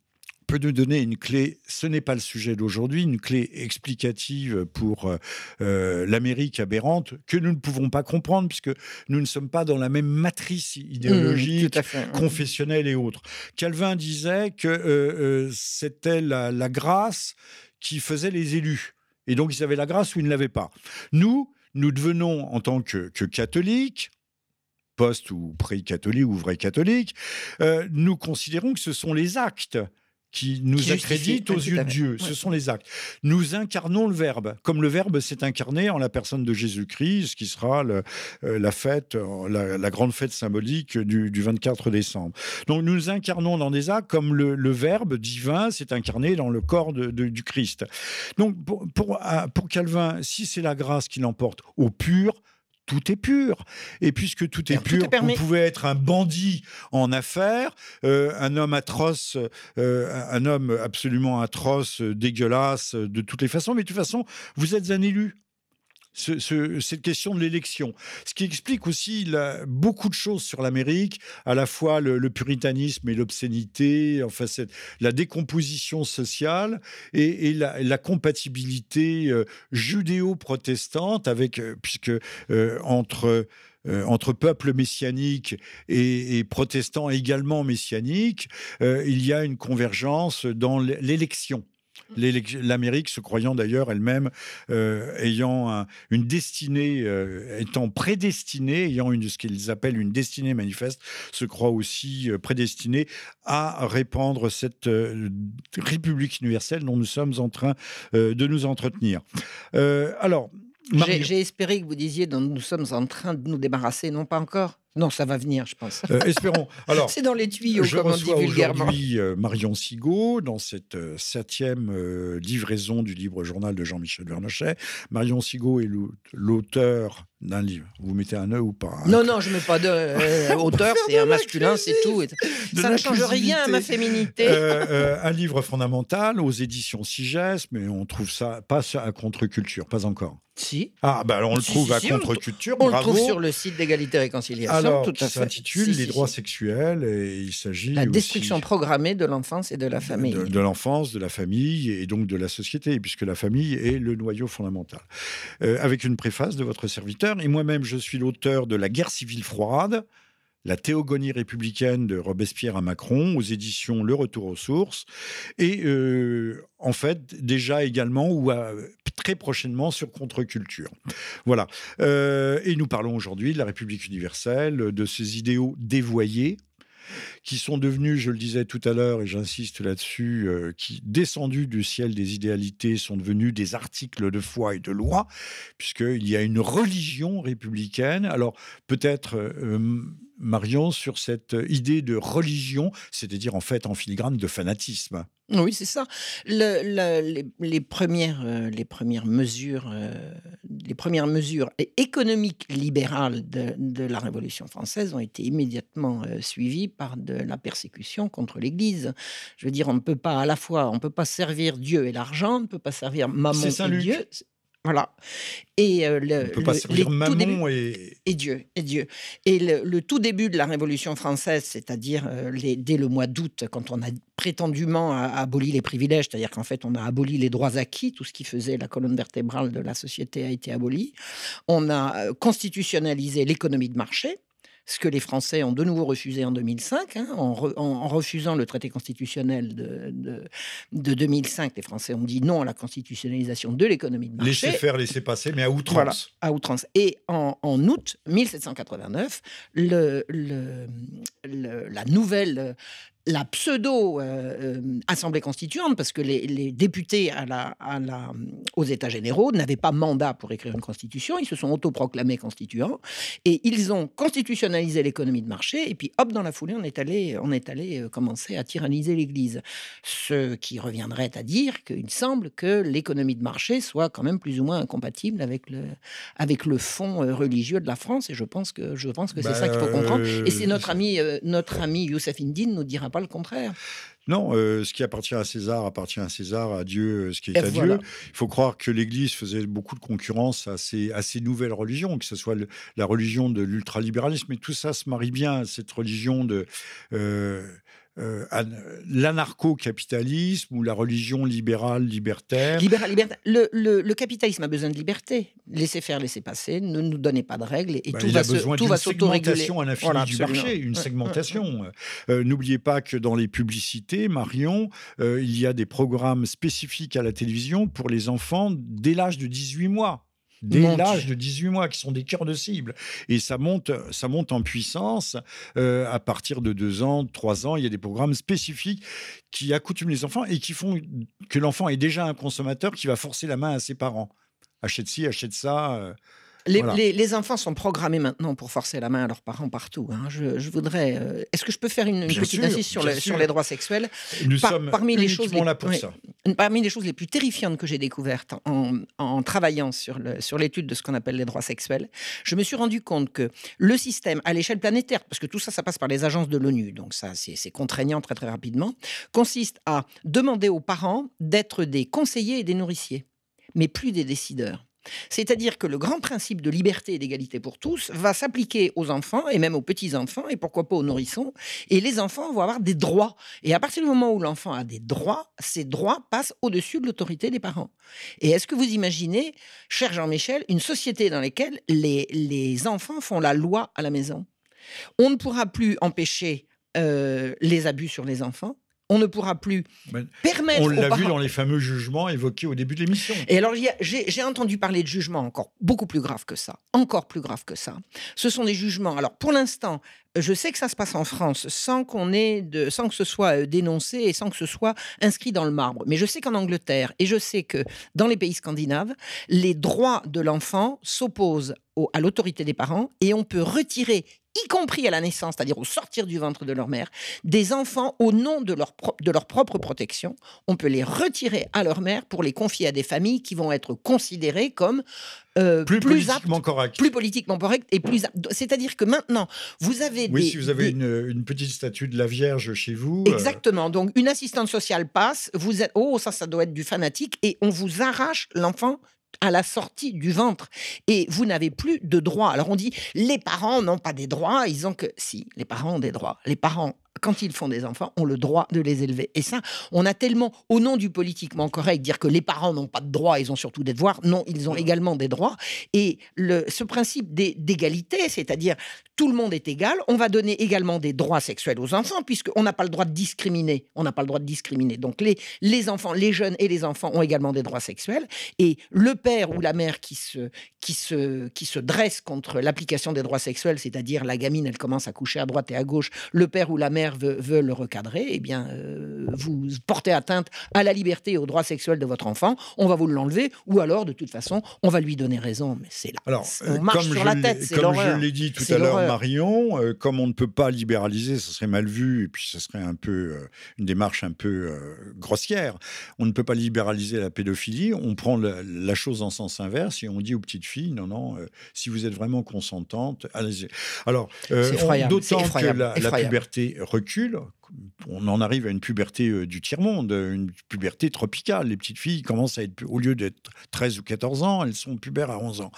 Speaker 1: peut nous donner une clé, ce n'est pas le sujet d'aujourd'hui, une clé explicative pour euh, euh, l'Amérique aberrante que nous ne pouvons pas comprendre puisque nous ne sommes pas dans la même matrice idéologique.
Speaker 2: Mmh, fait.
Speaker 1: confessionnelle et autres. Calvin disait que euh, euh, c'était la, la grâce qui faisait les élus. Et donc, ils avaient la grâce ou ils ne l'avaient pas. Nous, nous devenons, en tant que, que catholiques, post ou pré-catholiques ou vrais catholiques, euh, nous considérons que ce sont les actes qui nous
Speaker 2: Qui oui,
Speaker 1: aux yeux de. Dieu.
Speaker 2: Ouais.
Speaker 1: Ce sont les actes. Nous incarnons le Verbe, comme le Verbe s'est incarné en la personne de Jésus-Christ, ce qui sera le- euh, la fête, euh, la, la grande fête symbolique du, du 24 décembre. Donc nous incarnons dans des actes comme le, le Verbe divin s'est incarné dans le corps de- de- du Christ. Donc pour, pour, ah, pour Calvin, si c'est la grâce qui l'emporte au pur, tout est pur. Et puisque tout est
Speaker 2: Alors, tout
Speaker 1: pur,
Speaker 2: est
Speaker 1: vous pouvez être un bandit en affaires, euh, un homme atroce, euh, un homme absolument atroce, dégueulasse, de toutes les façons, mais de toute façon, vous êtes un élu. Ce- ce- cette question de l'élection. Ce qui explique aussi beaucoup de choses sur l'Amérique, à la fois le, puritanisme et l'obscénité, enfin la décomposition sociale et, la, compatibilité euh, judéo-protestante avec, euh, puisque euh, entre euh, entre peuples messianiques et, et protestants également messianiques, il y a une convergence dans l'élection. L'Amérique se croyant d'ailleurs elle-même euh, ayant un- une destinée, euh, étant prédestinée, ayant une, ce qu'ils appellent une destinée manifeste, se croit aussi euh, prédestinée à répandre cette République universelle dont nous sommes en train de nous entretenir. Alors,
Speaker 2: j'ai espéré que vous disiez dont nous sommes en train de nous débarrasser, non pas encore? Non, ça va venir, je pense.
Speaker 1: euh, espérons. Alors,
Speaker 2: C'est dans les tuyaux,
Speaker 1: Je
Speaker 2: comme on dit vulgairement.
Speaker 1: aujourd'hui euh, Marion Sigaud dans cette euh, septième livraison du libre journal de Jean-Michel Vernochet. Marion Sigaud est l'au- l'auteur d'un livre. Vous mettez un E ou pas hein
Speaker 2: Non, non, je ne mets pas de auteur, c'est un masculin, c'est tout. Ça ne change rien à ma féminité.
Speaker 1: Un livre fondamental aux éditions Sigès, mais on trouve ça pas à contre-culture, pas encore.
Speaker 2: Si.
Speaker 1: Ah, bah alors on le
Speaker 2: Si,
Speaker 1: trouve
Speaker 2: si,
Speaker 1: à
Speaker 2: si,
Speaker 1: contre-culture,
Speaker 2: On le trouve sur le site d'égalité et réconciliation,
Speaker 1: alors,
Speaker 2: tout
Speaker 1: qui
Speaker 2: à fait.
Speaker 1: s'intitule
Speaker 2: Si,
Speaker 1: Les
Speaker 2: si,
Speaker 1: droits
Speaker 2: si.
Speaker 1: sexuels et il s'agit
Speaker 2: La
Speaker 1: aussi-
Speaker 2: destruction programmée de l'enfance et de la famille.
Speaker 1: de, de l'enfance, de la famille et donc de la société, puisque la famille est le noyau fondamental. Euh, avec une préface de votre serviteur, et moi-même, je suis l'auteur de La guerre civile froide, la théogonie républicaine de Robespierre à Macron, aux éditions Le Retour aux sources, et euh, en fait, déjà également, ou à- très prochainement, sur Contre-culture. Voilà. Euh, et nous parlons aujourd'hui de la République universelle, de ses idéaux dévoyés, qui sont devenus, je le disais tout à l'heure, et j'insiste là-dessus, euh, qui, descendus du ciel des idéalités, sont devenus des articles de foi et de loi, puisqu'il y a une religion républicaine. Alors, peut-être, euh, Marion, sur cette idée de religion, c'est-à-dire en fait en filigrane de fanatisme.
Speaker 2: Oui, c'est ça. Le- le- les, les premières, euh, les premières mesures, euh, les premières mesures é- économiques libérales de, de la Révolution française ont été immédiatement euh, suivies par de la persécution contre l'Église. Je veux dire, on ne peut pas à la fois, on ne peut pas servir Dieu et l'argent, on ne peut pas servir
Speaker 1: C'est
Speaker 2: et. Dieu. Voilà. Et euh, le,
Speaker 1: On ne peut pas
Speaker 2: le-
Speaker 1: servir
Speaker 2: les tout
Speaker 1: et...
Speaker 2: et Dieu, et Dieu. Et le, le tout début de la Révolution française, c'est-à-dire euh, dès le mois d'août, quand on a prétendument aboli les privilèges, c'est-à-dire qu'en fait on a aboli les droits acquis, tout ce qui faisait la colonne vertébrale de la société a été aboli. On a euh, constitutionnalisé l'économie de marché. Ce que les Français ont de nouveau refusé en 2005, hein, en, refusant le traité constitutionnel de, de, 2005. Les Français ont dit non à la constitutionnalisation de l'économie de marché.
Speaker 1: Laissez faire, laissez passer, mais à outrance.
Speaker 2: à outrance. Et en, août 1789, le, le, la nouvelle la pseudo-assemblée constituante, parce que les, députés à la, aux États généraux n'avaient pas mandat pour écrire une constitution, ils se sont autoproclamés constituants, et ils ont constitutionnalisé l'économie de marché, et puis hop, dans la foulée, on est allé, on est allé euh, commencer à tyranniser l'Église. Ce qui reviendrait à dire qu'il semble que l'économie de marché soit quand même plus ou moins incompatible avec le, avec le fond euh, religieux de la France, et je pense que, je pense que c'est ça qu'il faut comprendre. Et c'est notre ami, euh, notre ami Youssef Indine nous dira pas le contraire.
Speaker 1: Non, euh, ce qui appartient à César appartient à César, à Dieu, euh, ce qui est à Dieu. Il faut croire que l'Église faisait beaucoup de concurrence à ces, à ces nouvelles religions, que ce soit la religion de l'ultralibéralisme, et tout ça se marie bien, cette religion de... Euh, euh, l'anarcho-capitalisme ou la religion libérale libertaire.
Speaker 2: Libéral, le, le, capitalisme a besoin de liberté. Laissez faire, laissez passer, ne nous donnez pas de règles et bah, tout
Speaker 1: il
Speaker 2: va,
Speaker 1: a besoin
Speaker 2: tout va
Speaker 1: segmentation à l'infini du marché, une segmentation. Euh, n'oubliez pas que dans les publicités, Marion, euh, il y a des programmes spécifiques à la télévision pour les enfants dès l'âge de 18 mois dès l'âge de 18 mois, qui sont des cœurs de cible. Et ça monte, ça monte en puissance euh, à partir de 2 ans, 3 ans. Il y a des programmes spécifiques qui accoutument les enfants et qui font que l'enfant est déjà un consommateur qui va forcer la main à ses parents. Achète ci, achète ça. Euh,
Speaker 2: les, enfants sont programmés maintenant pour forcer la main à leurs parents partout. Hein. Je, voudrais. Euh, est-ce que je peux faire une, petite insiste sur, sur, les droits sexuels?
Speaker 1: Nous sommes parmi les choses les, là pour ça.
Speaker 2: Parmi les choses les plus terrifiantes que j'ai découvertes en, travaillant sur l'étude de ce qu'on appelle les droits sexuels, je me suis rendu compte que le système à l'échelle planétaire, parce que tout ça, ça passe par les agences de l'ONU, donc ça, c'est contraignant très très rapidement, consiste à demander aux parents d'être des conseillers et des nourriciers, mais plus des décideurs. C'est-à-dire que le grand principe de liberté et d'égalité pour tous va s'appliquer aux enfants et même aux petits-enfants et pourquoi pas aux nourrissons. Et les enfants vont avoir des droits. Et à partir du moment où l'enfant a des droits, ces droits passent au-dessus de l'autorité des parents. Et est-ce que vous imaginez, cher Jean-Michel, une société dans laquelle les, les enfants font la loi à la maison? On ne pourra plus empêcher euh, les abus sur les enfants on ne pourra plus permettre.
Speaker 1: On l'a vu dans les fameux jugements évoqués au début de l'émission.
Speaker 2: Et alors, j'ai entendu parler de jugements encore beaucoup plus graves que ça. Encore plus graves que ça. Ce sont des jugements. Alors, pour l'instant, je sais que ça se passe en France sans qu'on ait de, sans que ce soit euh, dénoncé et sans que ce soit inscrit dans le marbre. Mais je sais qu'en Angleterre et je sais que dans les pays scandinaves, les droits de l'enfant s'opposent à l'autorité des parents et on peut retirer y compris à la naissance, c'est-à-dire au sortir du ventre de leur mère, des enfants au nom de leur, de leur propre protection. On peut les retirer à leur mère pour les confier à des familles qui vont être considérées comme
Speaker 1: euh, plus, politiquement correctes.
Speaker 2: Plus politiquement correctes et plus. C'est-à-dire que maintenant, vous avez
Speaker 1: oui, si vous avez une, une, petite statue de la Vierge chez vous.
Speaker 2: Euh, Exactement. Donc, une assistante sociale passe, vous êtes. Oh, ça, ça doit être du fanatique, et on vous arrache l'enfant à la sortie du ventre. Et vous n'avez plus de droits. Alors on dit, les parents n'ont pas des droits. Ils ont que... Si, les parents ont des droits. Les parents quand ils font des enfants, ont le droit de les élever. Et ça, on a tellement, au nom du politiquement correct, dire que les parents n'ont pas de droits, ils ont surtout des devoirs. Non, ils ont également des droits. Et le, ce principe d'égalité, c'est-à-dire tout le monde est égal, on va donner également des droits sexuels aux enfants, puisqu'on n'a pas le droit de discriminer. On n'a pas le droit de discriminer. Donc les, les enfants, les jeunes et les enfants ont également des droits sexuels. Et le père ou la mère qui se, qui se, qui se dresse contre l'application des droits sexuels, c'est-à-dire la gamine, elle commence à coucher à droite et à gauche, le père ou la mère veut, le recadrer, eh bien, euh, vous portez atteinte à la liberté et aux droits sexuels de votre enfant, on va vous l'enlever, ou alors, de toute façon, on va lui donner raison. Mais c'est là.
Speaker 1: Alors, on euh, marche sur la tête, c'est Comme je l'ai dit tout à l'heure, Marion, euh, comme on ne peut pas libéraliser, ce serait mal vu, et puis ce serait un peu une démarche un peu grossière. On ne peut pas libéraliser la pédophilie. On prend la, chose en sens inverse et on dit aux petites filles, non, non, si vous êtes vraiment consentante, allez-y. Alors, d'autant que la, la puberté recule, on en arrive à une puberté euh, du tiers-monde, une puberté tropicale. Les petites filles commencent à être, au lieu d'être 13 ou 14 ans, elles sont pubères à 11 ans.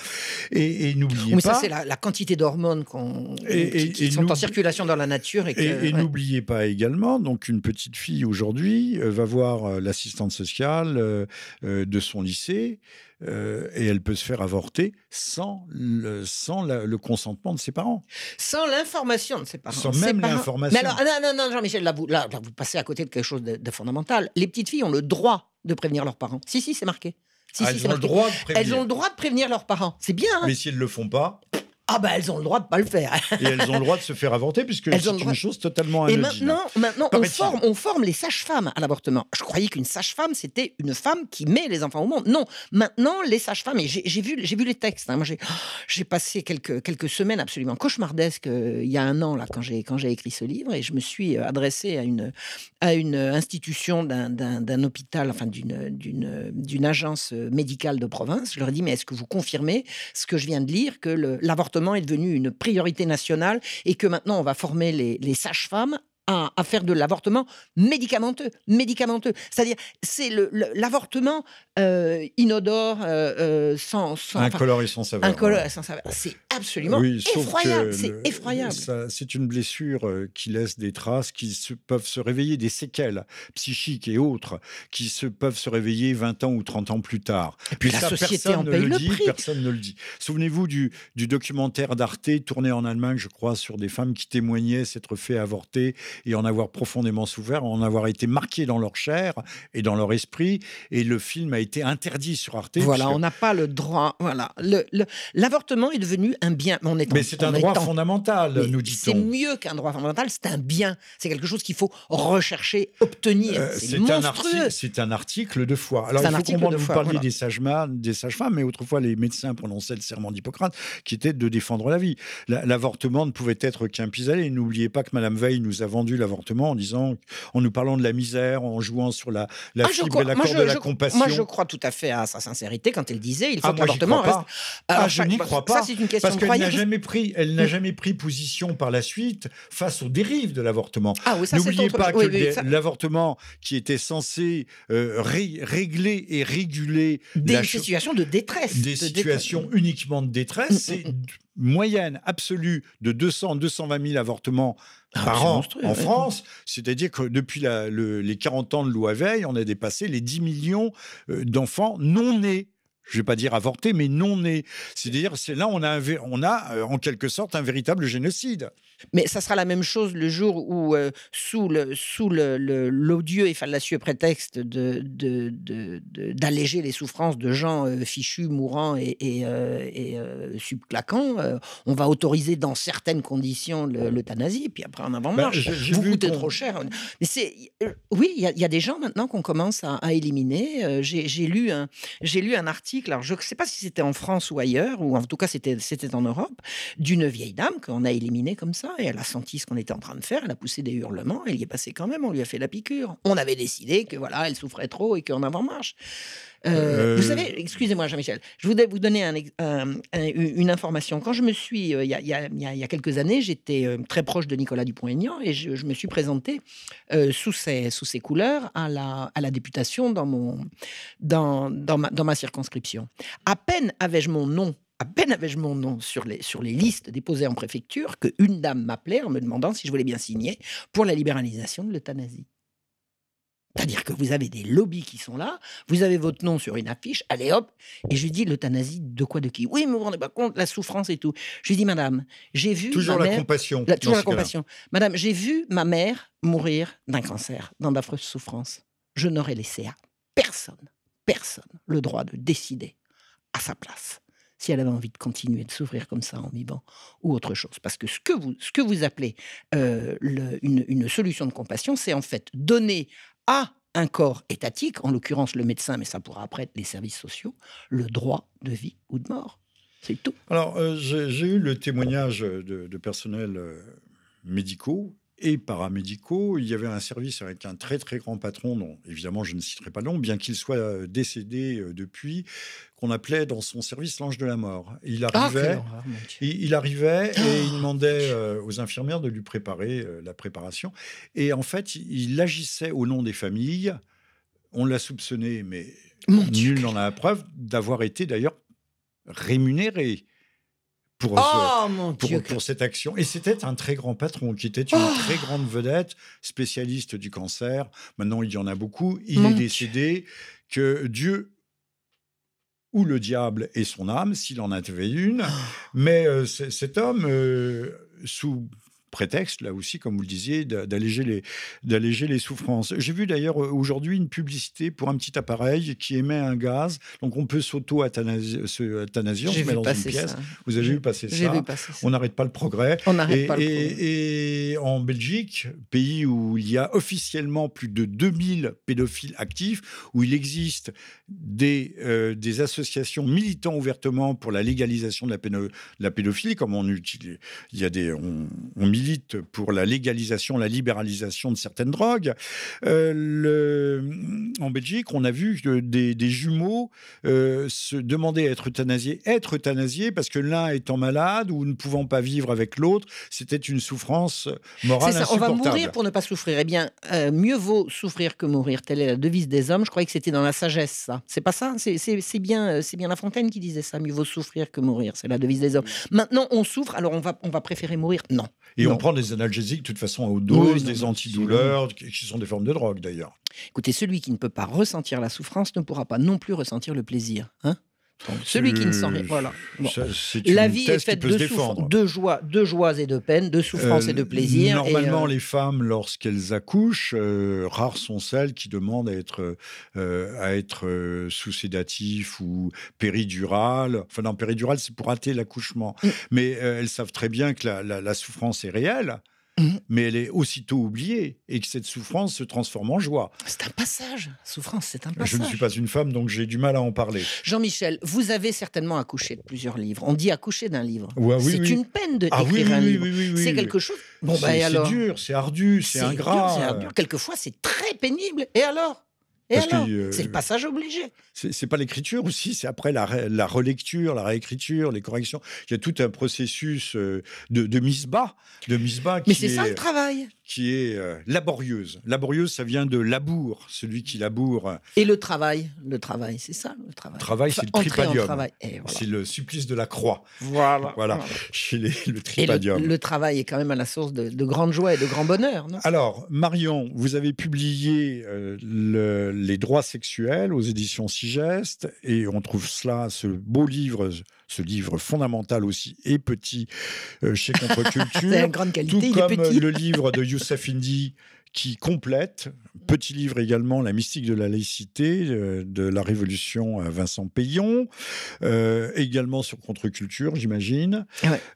Speaker 1: Et, n'oubliez pas.
Speaker 2: ça, c'est la, quantité d'hormones qui, sont en circulation dans la nature.
Speaker 1: Et, n'oubliez pas également, donc, une petite fille aujourd'hui euh, va voir euh, l'assistante sociale de son lycée. euh, et elle peut se faire avorter sans le, sans le consentement de ses parents.
Speaker 2: Sans l'information de ses parents.
Speaker 1: Sans même l'information.
Speaker 2: Mais alors, non, non, non, Jean-Michel, là vous, là, vous passez à côté de quelque chose de, fondamental. Les petites filles ont le droit de prévenir leurs parents. Si, si, c'est marqué. Si,
Speaker 1: elles ont le droit de prévenir.
Speaker 2: Elles ont le droit de prévenir leurs parents. C'est bien. Hein
Speaker 1: Mais si elles ne le font pas.
Speaker 2: Ah ben elles ont le droit de pas le faire.
Speaker 1: et elles ont le droit de se faire avorter puisque c'est une chose totalement anodine.
Speaker 2: Et maintenant, maintenant on, forme, on forme les sages-femmes à l'avortement. Je croyais qu'une sage-femme c'était une femme qui met les enfants au monde. Non, maintenant les sages-femmes et j'ai vu j'ai vu les textes. Hein. Moi j'ai passé quelques quelques semaines absolument cauchemardesques euh, il y a un an là quand j'ai quand j'ai écrit ce livre et je me suis euh, adressé à une à une institution d'un hôpital enfin d'une d'une d'une agence euh, médicale de province. Je leur ai dit mais est-ce que vous confirmez ce que je viens de lire que l'avortement est devenu une priorité nationale et que maintenant on va former les sages-femmes à, faire de l'avortement médicamenteux. médicamenteux. C'est-à-dire, c'est l'avortement euh, inodore, euh, euh, sans, sans.
Speaker 1: Incolore et sans saveur.
Speaker 2: sans saveur. C'est absolument effroyable. C'est effroyable.
Speaker 1: C'est une blessure qui laisse des traces qui se, peuvent se réveiller, des séquelles psychiques et autres, qui se, peuvent se réveiller 20 ans ou 30 ans plus tard.
Speaker 2: Et puis la société en paye le,
Speaker 1: dit,
Speaker 2: prix.
Speaker 1: Personne ne le dit. Souvenez-vous du, du documentaire d'Arte tourné en Allemagne, je crois, sur des femmes qui témoignaient s'être fait avorter et en avoir profondément souffert, en avoir été marqué dans leur chair et dans leur esprit. Et le film a été interdit sur Arte.
Speaker 2: Voilà, on n'a pas le droit. Voilà, l'avortement le, est devenu un bien.
Speaker 1: On est Mais c'est un droit fondamental, nous dit-on.
Speaker 2: C'est mieux qu'un droit fondamental, c'est un bien. C'est quelque chose qu'il faut rechercher, obtenir. Euh, c'est un,
Speaker 1: un, article de foi. Alors, il faut comprendre, vous parliez des sages-femmes, des sages-femmes, mais autrefois, les médecins prononçaient le serment d'Hippocrate, qui était de défendre la vie. L'avortement ne pouvait être qu'un pis-aller. N'oubliez pas que Madame Veil nous a vendu l'avortement en disant, en nous parlant de la misère, en jouant sur la, la ah, fibre et la corde de la compassion.
Speaker 2: Moi, je crois tout à fait à sa sincérité quand elle disait, il faut ah, que l'avortement reste.
Speaker 1: ah, je n'y crois pas. Ça, c'est une question parce qu'elle n'a jamais pris, elle n'a jamais pris position par la suite face aux dérives de l'avortement.
Speaker 2: Ah
Speaker 1: N'oubliez pas que l'avortement qui était censé euh, régler et réguler
Speaker 2: des situations de détresse,
Speaker 1: des situations uniquement de détresse, mm, c'est mm, mm moyenne absolue de 200-220 000 avortements ah, par an en France. C'est-à-dire que depuis les 40 ans de loi Veil, on a dépassé les 10 millions euh, d'enfants non nés je ne vais pas dire avortés, mais non nés. C'est-à-dire, c'est là on a, on a euh, en quelque sorte un véritable génocide.
Speaker 2: Mais ça sera la même chose le jour où, euh, sous le sous l'odieux et fallacieux prétexte de, d'alléger les souffrances de gens euh, fichus, mourants et, et, subclaquants, on va autoriser dans certaines conditions l'euthanasie, puis après en avant marche. Bah, Vous coûtez trop cher. Mais oui, il y, a des gens maintenant qu'on commence à, à éliminer. j'ai lu un j'ai lu un article alors je ne sais pas si c'était en France ou ailleurs, ou en tout cas c'était en Europe, d'une vieille dame qu'on a éliminée comme ça, et elle a senti ce qu'on était en train de faire, elle a poussé des hurlements, elle y est passée quand même, on lui a fait la piqûre. On avait décidé que voilà, elle souffrait trop et qu'en avant marche. Euh, vous euh. savez, excusez-moi Jean-Michel, je voudrais vous donner une information. Quand je me suis, euh, il y, a, quelques années, j'étais très proche de Nicolas Dupont-Aignan et je, me suis présenté sous, ses, sous ses couleurs à la, à la députation dans, mon, dans, dans, ma, dans ma circonscription. À peine avais-je mon nom à peine avais-je mon nom sur les, sur les listes déposées en préfecture qu'une dame m'appelait en me demandant si je voulais bien signer pour la libéralisation de l'euthanasie. C'est-à-dire que vous avez des lobbies qui sont là, vous avez votre nom sur une affiche, allez hop, et je lui dis l'euthanasie de quoi de qui? Oui, mais vous vous rendez pas compte, la souffrance et tout. Je lui dis, madame, j'ai vu.
Speaker 1: Toujours
Speaker 2: la
Speaker 1: compassion.
Speaker 2: toujours la compassion. Madame, j'ai vu ma mère mourir d'un cancer, dans d'affreuses souffrances. Je n'aurais laissé à personne, personne, le droit de décider à sa place si elle avait envie de continuer de souffrir comme ça en vivant ou autre chose. Parce que ce que vous, ce que vous appelez euh, une, une, solution de compassion, c'est en fait donner un corps étatique, en l'occurrence le médecin, mais ça pourra après être les services sociaux, le droit de vie ou de mort. C'est tout.
Speaker 1: Alors, euh, j'ai eu le témoignage de, de personnels euh, médicaux et paramédicaux. Il y avait un service avec un très très grand patron, dont évidemment je ne citerai pas le nom, bien qu'il soit euh, décédé depuis, qu'on appelait dans son service l'ange de la mort. Il ah, arrivait, il, arrivait et il demandait euh, aux infirmières de lui préparer euh, la préparation. Et en fait, il agissait au nom des familles. On l'a soupçonné, mais nul n'en a la preuve, d'avoir été d'ailleurs rémunéré. Pour,
Speaker 2: oh,
Speaker 1: pour, pour, cette action. Et c'était un très grand patron qui était une oh. très grande vedette, spécialiste du cancer. Maintenant, il y en a beaucoup. Il est décédé. Que Dieu ou le diable et son âme, s'il en avait une. Mais euh, cet homme, euh, sous prétexte, là aussi, comme vous le disiez, d'alléger les, d'alléger les souffrances. J'ai vu d'ailleurs euh, aujourd'hui une publicité pour un petit appareil qui émet un gaz, donc on peut s'auto-athanasier, on se met dans une pièce. Vous avez vu passer ça, vu passer ça. On n'arrête pas le progrès.
Speaker 2: On n'arrête pas le
Speaker 1: progrès. Et en Belgique, pays où il y a officiellement plus de 2000 pédophiles actifs, où il existe des, euh, des associations militant ouvertement pour la légalisation de la, la pédophilie, comme on utilise, il y a des, on, on milite pour la légalisation, la libéralisation de certaines drogues. Euh, le, en Belgique, on a vu des, des jumeaux euh, se demander à être euthanasiés, être euthanasiés parce que l'un étant malade ou ne pouvant pas vivre avec l'autre, c'était une souffrance morale ça,
Speaker 2: On va mourir pour ne pas souffrir. Eh bien, euh, mieux vaut souffrir que mourir. Telle est la devise des hommes. Je croyais que c'était dans la sagesse, ça. C'est pas ça? C'est bien, c'est bien La Fontaine qui disait ça. Mieux vaut souffrir que mourir. C'est la devise des hommes. Maintenant, on souffre, alors on va, on va préférer mourir? Non.
Speaker 1: Et on prend des analgésiques de toute façon à haute dose, des antidouleurs, qui sont des formes de drogue d'ailleurs.
Speaker 2: Écoutez, celui qui ne peut pas ressentir la souffrance ne pourra pas non plus ressentir le plaisir. Hein? Celui qui ne sent rien. Voilà. la vie est faite de, de, joie, de joies et de peines, de souffrances et de euh, plaisirs.
Speaker 1: Normalement, euh, les femmes, lorsqu'elles accouchent, euh, rares sont celles qui demandent à être, à être sous sédatif ou péridural. Enfin, non, péridural, c'est pour rater l'accouchement. Mm. Mais elles savent très bien que la souffrance est réelle. Mmh. mais elle est aussitôt oubliée et que cette souffrance se transforme en joie.
Speaker 2: C'est un passage, souffrance, c'est un passage.
Speaker 1: Je ne suis pas une femme, donc j'ai du mal à en parler.
Speaker 2: Jean-Michel, vous avez certainement accouché de plusieurs livres. On dit accoucher d'un livre.
Speaker 1: oui,
Speaker 2: c'est une peine de ah, un livre. C'est quelque chose.
Speaker 1: Bon, ben, c'est dur, c'est ardu, c'est ingrat.
Speaker 2: C'est ardu. Quelquefois, c'est très pénible. Et alors? Et alors euh, C'est le passage obligé.
Speaker 1: C'est pas l'écriture aussi, c'est après la, la, relecture, la réécriture, les corrections. Il y a tout un processus euh, de, de mise bas, de mise bas.
Speaker 2: Mais c'est ça le travail
Speaker 1: qui est euh, laborieuse. Laborieuse, ça vient de labour, celui qui laboure.
Speaker 2: Et le travail, le travail, c'est ça, le travail.
Speaker 1: Travail, c'est le tripadium. C'est le supplice de la croix.
Speaker 2: Voilà.
Speaker 1: Voilà, chez le tripadium.
Speaker 2: le, travail est quand même à la source de, de grande joie et de grand bonheur, non?
Speaker 1: Alors, Marion, vous avez publié euh, le, Les droits sexuels aux éditions Sigeste, et on trouve cela, ce beau livre ce livre fondamental aussi et petit euh, chez Contre-Culture.
Speaker 2: C'est grande qualité,
Speaker 1: tout comme le livre de Youssef Indy qui complète, petit livre également, La mystique de la laïcité euh, de la Révolution à Vincent Payon, euh, également sur contre-culture, j'imagine.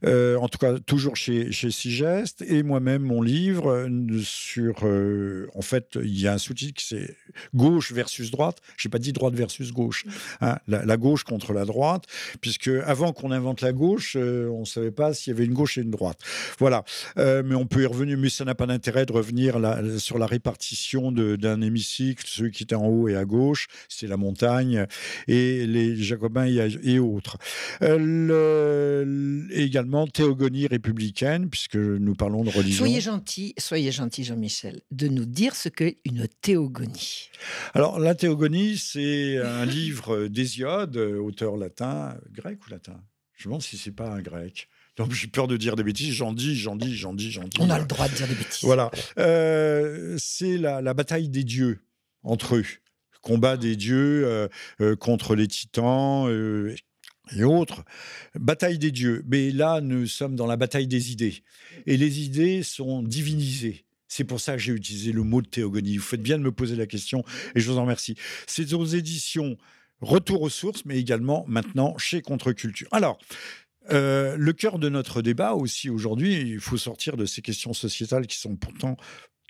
Speaker 1: Euh, en tout cas, toujours chez, chez Sigest. Et moi-même, mon livre sur. en fait, il y a un sous-titre qui c'est Gauche versus droite. Je n'ai pas dit droite versus gauche. Hein, la, gauche contre la droite, puisque avant qu'on invente la gauche, on ne savait pas s'il y avait une gauche et une droite. Voilà. mais on peut y revenir, mais ça n'a pas d'intérêt de revenir là sur la répartition d'un hémicycle, ceux qui étaient en haut et à gauche, c'est la montagne, et les jacobins et, autres. Euh, également théogonie républicaine, puisque nous parlons de religion.
Speaker 2: Soyez gentil, soyez gentil Jean-Michel, de nous dire ce qu'est une théogonie.
Speaker 1: Alors la théogonie, c'est un livre d'Hésiode, auteur latin, grec ou latin? Je me demande si c'est pas un grec. Donc j'ai peur de dire des bêtises. J'en dis, j'en dis, j'en dis, j'en dis.
Speaker 2: On a le droit de dire des bêtises.
Speaker 1: Voilà. Euh, c'est la, bataille des dieux entre eux. Combat des dieux euh, euh, contre les titans et autres. Bataille des dieux. Mais là, nous sommes dans la bataille des idées. Et les idées sont divinisées. C'est pour ça que j'ai utilisé le mot de théogonie. Vous faites bien de me poser la question et je vous en remercie. C'est aux éditions Retour aux sources, mais également maintenant chez Contre-Culture. Alors, euh, le cœur de notre débat aussi aujourd'hui, il faut sortir de ces questions sociétales qui sont pourtant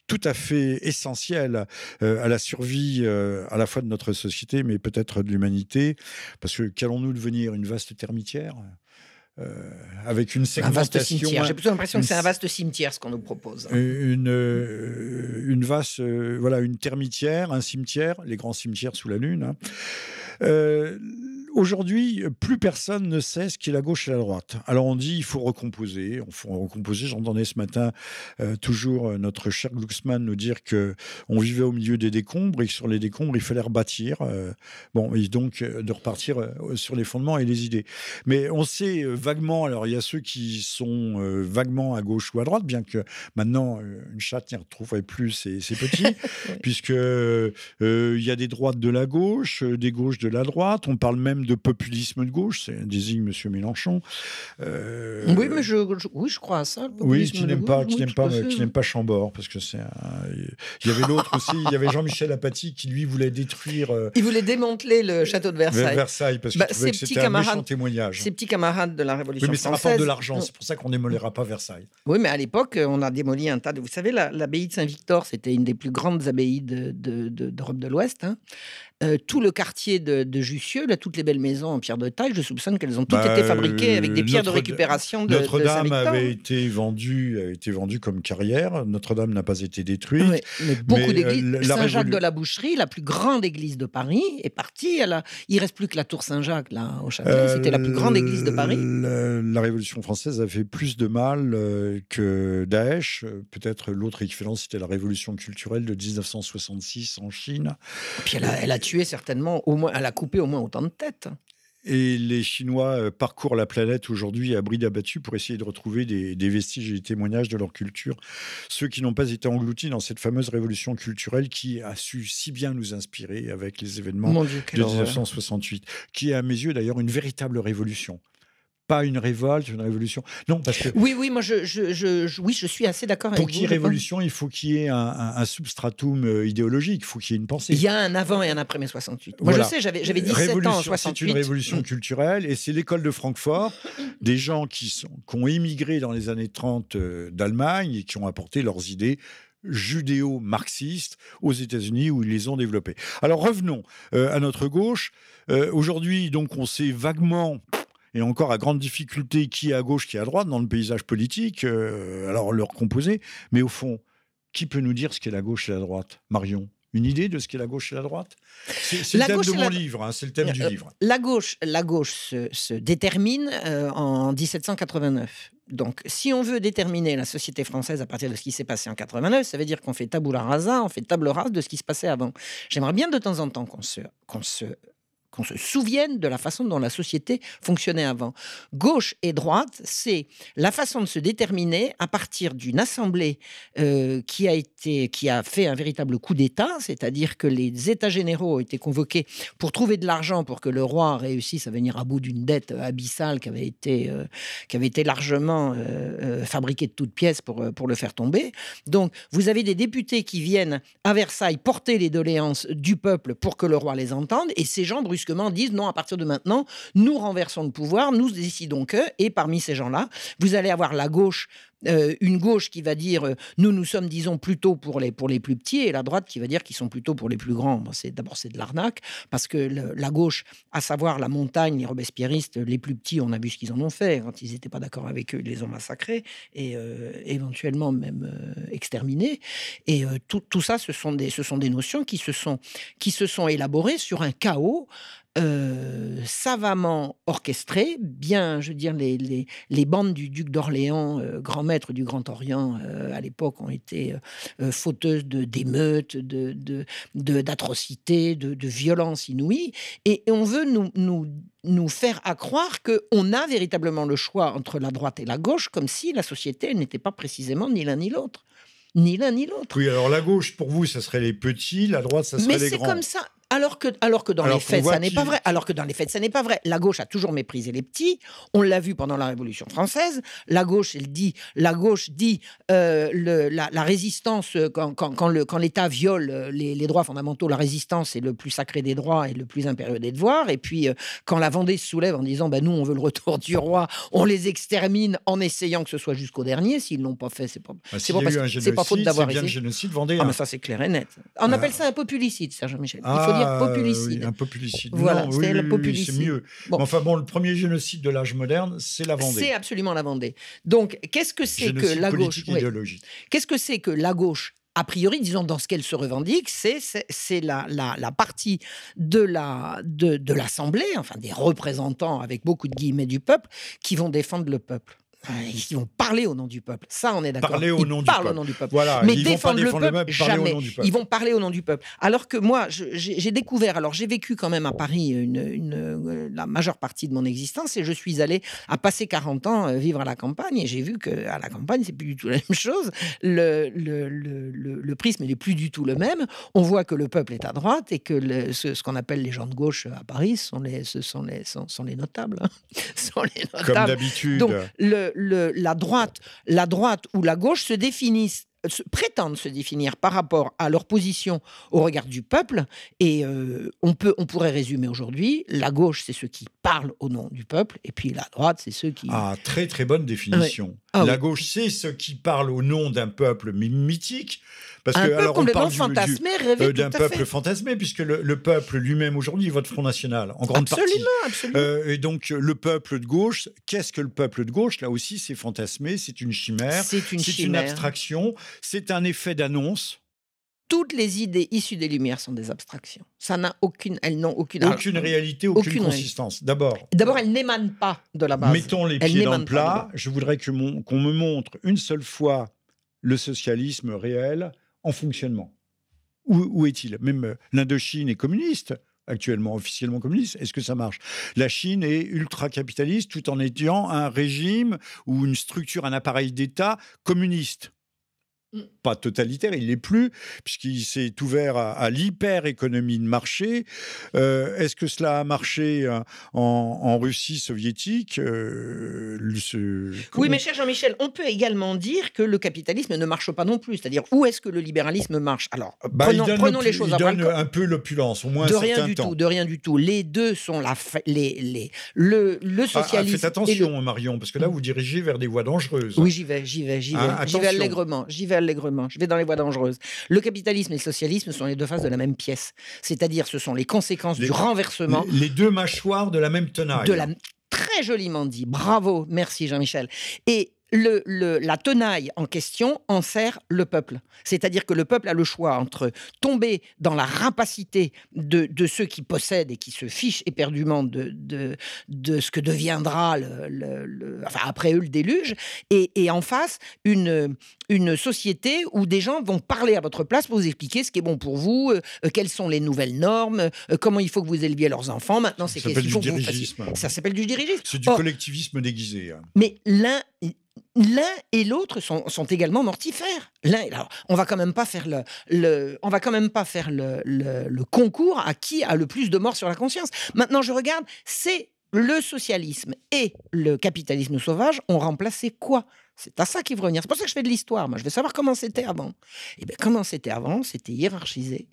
Speaker 1: tout à fait essentielles euh, à la survie euh, à la fois de notre société, mais peut-être de l'humanité, parce que qu'allons-nous devenir une vaste termitière avec une segmentation.
Speaker 2: Un vaste cimetière. J'ai plutôt l'impression que c'est un vaste cimetière ce qu'on nous propose.
Speaker 1: Une, une vaste, voilà, une termitière, un cimetière, les grands cimetières sous la lune. Hein. Aujourd'hui, plus personne ne sait ce qu'est la gauche et la droite. Alors on dit il faut recomposer, il faut recomposer. J'entendais ce matin euh, toujours euh, notre cher Glucksmann nous dire que on vivait au milieu des décombres et que sur les décombres il fallait rebâtir. Euh, bon, et donc de repartir sur les fondements et les idées. Mais on sait vaguement. Alors il y a ceux qui sont vaguement à gauche ou à droite, bien que maintenant une chatte n'y retrouverait plus ses, petits, puisque il y a des droites de la gauche, des gauches de la droite. On parle même de populisme de gauche, c'est désigne M. Mélenchon.
Speaker 2: Euh, oui, mais je, oui, je crois à ça.
Speaker 1: Oui, qui n'aime pas, qui n'aime pas, qui n'aime pas Chambord, parce que c'est. Il y avait l'autre aussi. Il y avait Jean-Michel Apathy qui lui voulait détruire. Euh,
Speaker 2: il voulait démanteler le château de Versailles.
Speaker 1: Versailles, parce bah, que c'était un méchant témoignage.
Speaker 2: Ses petits camarades de la Révolution
Speaker 1: oui, mais
Speaker 2: ça
Speaker 1: rapporte de l'argent. C'est pour ça qu'on n'émolira pas Versailles.
Speaker 2: Oui, mais à l'époque, on a démoli un tas de. Vous savez, l'abbaye de Saint-Victor, c'était une des plus grandes abbayes d'Europe de, de, de l'Ouest. Hein. Euh, tout le quartier de, Jussieu, là, toutes les belles maisons en pierre de taille, je soupçonne qu'elles ont toutes bah, été fabriquées avec des pierres de récupération de
Speaker 1: Notre-Dame avait été vendue, a été vendue comme carrière. Notre-Dame n'a pas été détruite.
Speaker 2: mais beaucoup d'églises. Saint-Jacques de la Boucherie, la plus grande église de Paris, est partie. Elle a... Il reste plus que la tour Saint-Jacques là au Châtelet. C'était la plus grande église de Paris.
Speaker 1: Euh, la, Révolution française a fait plus de mal euh, que Daesh. Peut-être l'autre équivalent, c'était la Révolution culturelle de 1966 en Chine.
Speaker 2: puis elle a, elle a tué certainement, au moins, elle a coupé au moins autant de têtes.
Speaker 1: Et les Chinois euh, parcourent la planète aujourd'hui à bride abattu pour essayer de retrouver des, vestiges et des témoignages de leur culture. Ceux qui n'ont pas été engloutis dans cette fameuse révolution culturelle qui a su si bien nous inspirer avec les événements de 1968, qui est à mes yeux d'ailleurs une véritable révolution pas une révolte, une révolution. Non, parce que.
Speaker 2: Oui, oui, moi, je, je, oui, je suis assez d'accord avec
Speaker 1: vous. Pour qu'il y ait révolution, il faut qu'il y ait un, substratum euh, idéologique, il faut qu'il y ait une pensée.
Speaker 2: Il y a un avant et un après mai 68. Moi, je sais, j'avais 17 ans en 68.
Speaker 1: C'est une révolution culturelle et c'est l'école de Francfort, des gens qui, sont, qui ont émigré dans les années 30 euh, d'Allemagne et qui ont apporté leurs idées judéo-marxistes aux États-Unis où ils les ont développées. Alors revenons euh, à notre gauche. Aujourd'hui, donc, on sait vaguement et encore à grande difficulté qui est à gauche, qui est à droite dans le paysage politique, euh, alors leur composé. Mais au fond, qui peut nous dire ce qu'est la gauche et la droite Marion? Une idée de ce qu'est la gauche et la droite? C'est le thème de mon livre, hein, c'est le thème du euh, livre.
Speaker 2: La gauche, la gauche se, détermine euh, en 1789. Donc, si on veut déterminer la société française à partir de ce qui s'est passé en 89, ça veut dire qu'on fait tabula rasa, on fait table rase de ce qui se passait avant. J'aimerais bien de temps en temps qu'on se, qu'on se qu'on se souvienne de la façon dont la société fonctionnait avant. Gauche et droite, c'est la façon de se déterminer à partir d'une assemblée euh, qui a été, qui a fait un véritable coup d'État, c'est-à-dire que les États généraux ont été convoqués pour trouver de l'argent pour que le roi réussisse à venir à bout d'une dette abyssale qui avait été, euh, qui avait été largement euh, fabriquée de toutes pièces pour, pour le faire tomber. Donc, vous avez des députés qui viennent à Versailles porter les doléances du peuple pour que le roi les entende, et ces gens brusquement disent non, à partir de maintenant, nous renversons le pouvoir, nous décidons que, et parmi ces gens-là, vous allez avoir la gauche euh, une gauche qui va dire euh, nous nous sommes disons plutôt pour les pour les plus petits et la droite qui va dire qu'ils sont plutôt pour les plus grands. c'est d'abord c'est de l'arnaque parce que la gauche, à savoir la montagne, les robespierristes, les plus petits, on a vu ce qu'ils en ont fait quand ils n'étaient pas d'accord avec eux, ils les ont massacrés et euh, éventuellement même exterminés. Et tout, tout, ça, ce sont des ce sont des notions qui se sont qui se sont élaborées sur un chaos euh, savamment orchestré, bien, je veux dire, les, les, bandes du duc d'Orléans, euh, grand maître du Grand Orient, euh, à l'époque, ont été fauteuses d'émeutes, de, d'atrocités, de, de, de violences inouïes, et, on veut nous, nous, nous faire à croire qu'on a véritablement le choix entre la droite et la gauche, comme si la société n'était pas précisément ni l'un ni l'autre ni l'un ni l'autre.
Speaker 1: Oui, alors la gauche, pour vous, ça serait les petits, la droite, ça serait les grands.
Speaker 2: Mais c'est comme ça. Alors que, alors que dans les faits, ça n'est pas vrai. Alors que dans les faits, ça n'est pas vrai. La gauche a toujours méprisé les petits. On l'a vu pendant la Révolution française. La gauche, elle dit, la gauche dit euh, le, la, résistance euh, quand, quand, quand l'État viole euh, les, droits fondamentaux, la résistance est le plus sacré des droits et le plus impérieux des devoirs. Et puis quand la Vendée se soulève en disant, ben nous, on veut le retour du roi, on les extermine en essayant que ce soit jusqu'au dernier. S'ils l'ont pas fait, c'est pas,
Speaker 1: bah, c'est pas, pas faute d'avoir été. génocide Vendée.
Speaker 2: Ah, mais ça c'est clair et net. On appelle ça un populicide, Serge Michel. Il faut dire populicide.
Speaker 1: un populicide.
Speaker 2: Voilà, c'est le populicide.
Speaker 1: c'est mieux. Enfin bon, le premier génocide de l'âge moderne, c'est la Vendée.
Speaker 2: C'est absolument la Vendée. Donc, qu'est-ce que c'est que la gauche Qu'est-ce que c'est que la gauche a priori, disons, dans ce qu'elle se revendique, c'est, c'est, la, la, la, partie de, la, de, de l'Assemblée, enfin des représentants avec beaucoup de guillemets du peuple, qui vont défendre le peuple. Ils vont parler au nom du peuple. Ça, on est d'accord.
Speaker 1: Parler au
Speaker 2: ils
Speaker 1: nom du
Speaker 2: parlent
Speaker 1: peuple.
Speaker 2: au nom du peuple.
Speaker 1: Voilà,
Speaker 2: Mais
Speaker 1: ils vont pas
Speaker 2: défendre le peuple,
Speaker 1: au
Speaker 2: jamais.
Speaker 1: nom du peuple.
Speaker 2: Ils vont parler au nom du peuple. Alors que moi, j'ai découvert, alors j'ai vécu quand même à Paris une, une, euh, la majeure partie de mon existence et je suis allé à passer 40 ans euh, vivre à la campagne et j'ai vu qu'à la campagne, c'est plus du tout la même chose. Le, le, le, le- prisme n'est plus du tout le même. On voit que le peuple est à droite et que ce, ce qu'on appelle les gens de gauche à Paris sont les, ce sont les, sont, sont les notables. hein. sont les
Speaker 1: Comme
Speaker 2: notables.
Speaker 1: d'habitude.
Speaker 2: Donc, le, le- la, droite, la droite ou la gauche se définissent, se- prétendent se définir par rapport à leur position au regard du peuple. Et euh, on, peut, on pourrait résumer aujourd'hui la gauche, c'est ceux qui parlent au nom du peuple, et puis la droite, c'est ceux qui.
Speaker 1: Ah, très très bonne définition.
Speaker 2: Ah
Speaker 1: la
Speaker 2: oui.
Speaker 1: gauche, c'est ceux qui parlent au nom d'un peuple mythique. Parce
Speaker 2: un
Speaker 1: que,
Speaker 2: peuple
Speaker 1: alors, on parle du- euh, d'un peuple
Speaker 2: fait.
Speaker 1: fantasmé, puisque le, le peuple lui-même aujourd'hui vote Front National, en grande
Speaker 2: Absolument,
Speaker 1: partie.
Speaker 2: absolument.
Speaker 1: Euh, et donc, le peuple de gauche, qu'est-ce que le peuple de gauche? Là aussi, c'est fantasmé, c'est une chimère,
Speaker 2: c'est une
Speaker 1: abstraction, c'est un effet d'annonce.
Speaker 2: Toutes les idées issues des Lumières sont des abstractions. Ça n'a aucune, elles n'ont aucune,
Speaker 1: Aucune réalité, aucune,
Speaker 2: aucune
Speaker 1: consistance. D'abord,
Speaker 2: D'abord, elles n'émanent pas de la base.
Speaker 1: mettons les pieds dans le plat. Je voudrais que mon- qu'on me montre une seule fois le socialisme réel en fonctionnement. Où, où est-il? Même euh, l'Indochine est communiste actuellement, officiellement communiste. Est-ce que ça marche? La Chine est ultra-capitaliste tout en étant un régime ou une structure, un appareil d'État communiste.
Speaker 2: Mm.
Speaker 1: Pas totalitaire, il l'est plus, puisqu'il s'est ouvert à, à l'hyper-économie de marché. Euh, Est-ce que cela a marché euh, en, en Russie soviétique Euh, ce-
Speaker 2: Oui, mais cher Jean-Michel, on peut également dire que le capitalisme ne marche pas non plus. C'est-à-dire, où est-ce que le libéralisme marche? Alors,
Speaker 1: Bah,
Speaker 2: prenons, les choses
Speaker 1: il
Speaker 2: à
Speaker 1: donne un peu l'opulence, au moins
Speaker 2: De
Speaker 1: un
Speaker 2: rien
Speaker 1: certain
Speaker 2: du
Speaker 1: temps.
Speaker 2: tout, de rien du tout. Les deux sont la les, les le, le
Speaker 1: Ah, ah,
Speaker 2: socialisme.
Speaker 1: faites
Speaker 2: et
Speaker 1: attention, Marion, parce que là, vous dirigez vers des voies dangereuses.
Speaker 2: Oui, j'y vais, j'y vais, j'y vais,
Speaker 1: Hein,
Speaker 2: j'y vais allègrement, j'y vais allègrement. Je vais dans les voies dangereuses. Le capitalisme et le socialisme sont les deux faces de la même pièce. C'est-à-dire, ce sont les conséquences
Speaker 1: Les-
Speaker 2: du renversement
Speaker 1: Les, les deux mâchoires de la même tenaille.
Speaker 2: de la très joliment dit. Bravo, merci Jean-Michel. Et le, le- la tenaille en question en sert le peuple. C'est-à-dire que le peuple a le choix entre tomber dans la rapacité de, de ceux qui possèdent et qui se fichent éperdument de, de, de ce que deviendra le, le- le- enfin, après eux le déluge, et, et en face une, une société où des gens vont parler à votre place pour vous expliquer ce qui est bon pour vous, euh, euh, quelles sont les nouvelles normes, euh, comment il faut que vous éleviez leurs enfants. Maintenant, c'est
Speaker 1: Ça s'appelle du
Speaker 2: vous fassiez.
Speaker 1: dirigisme.
Speaker 2: Ça s'appelle du dirigisme.
Speaker 1: C'est du
Speaker 2: Or,
Speaker 1: collectivisme déguisé. hein.
Speaker 2: mais l'un, l'un et l'autre sont, également mortifères. L'un, on va quand même pas faire le, on va quand même pas faire le, concours à qui a le plus de morts sur la conscience. Maintenant, je regarde, c'est le socialisme et le capitalisme sauvage ont remplacé quoi? C'est à ça qu'il faut revenir. C'est pour ça que je fais de l'histoire. Moi, je veux savoir comment c'était avant. Et bien, comment c'était avant? C'était hiérarchisé.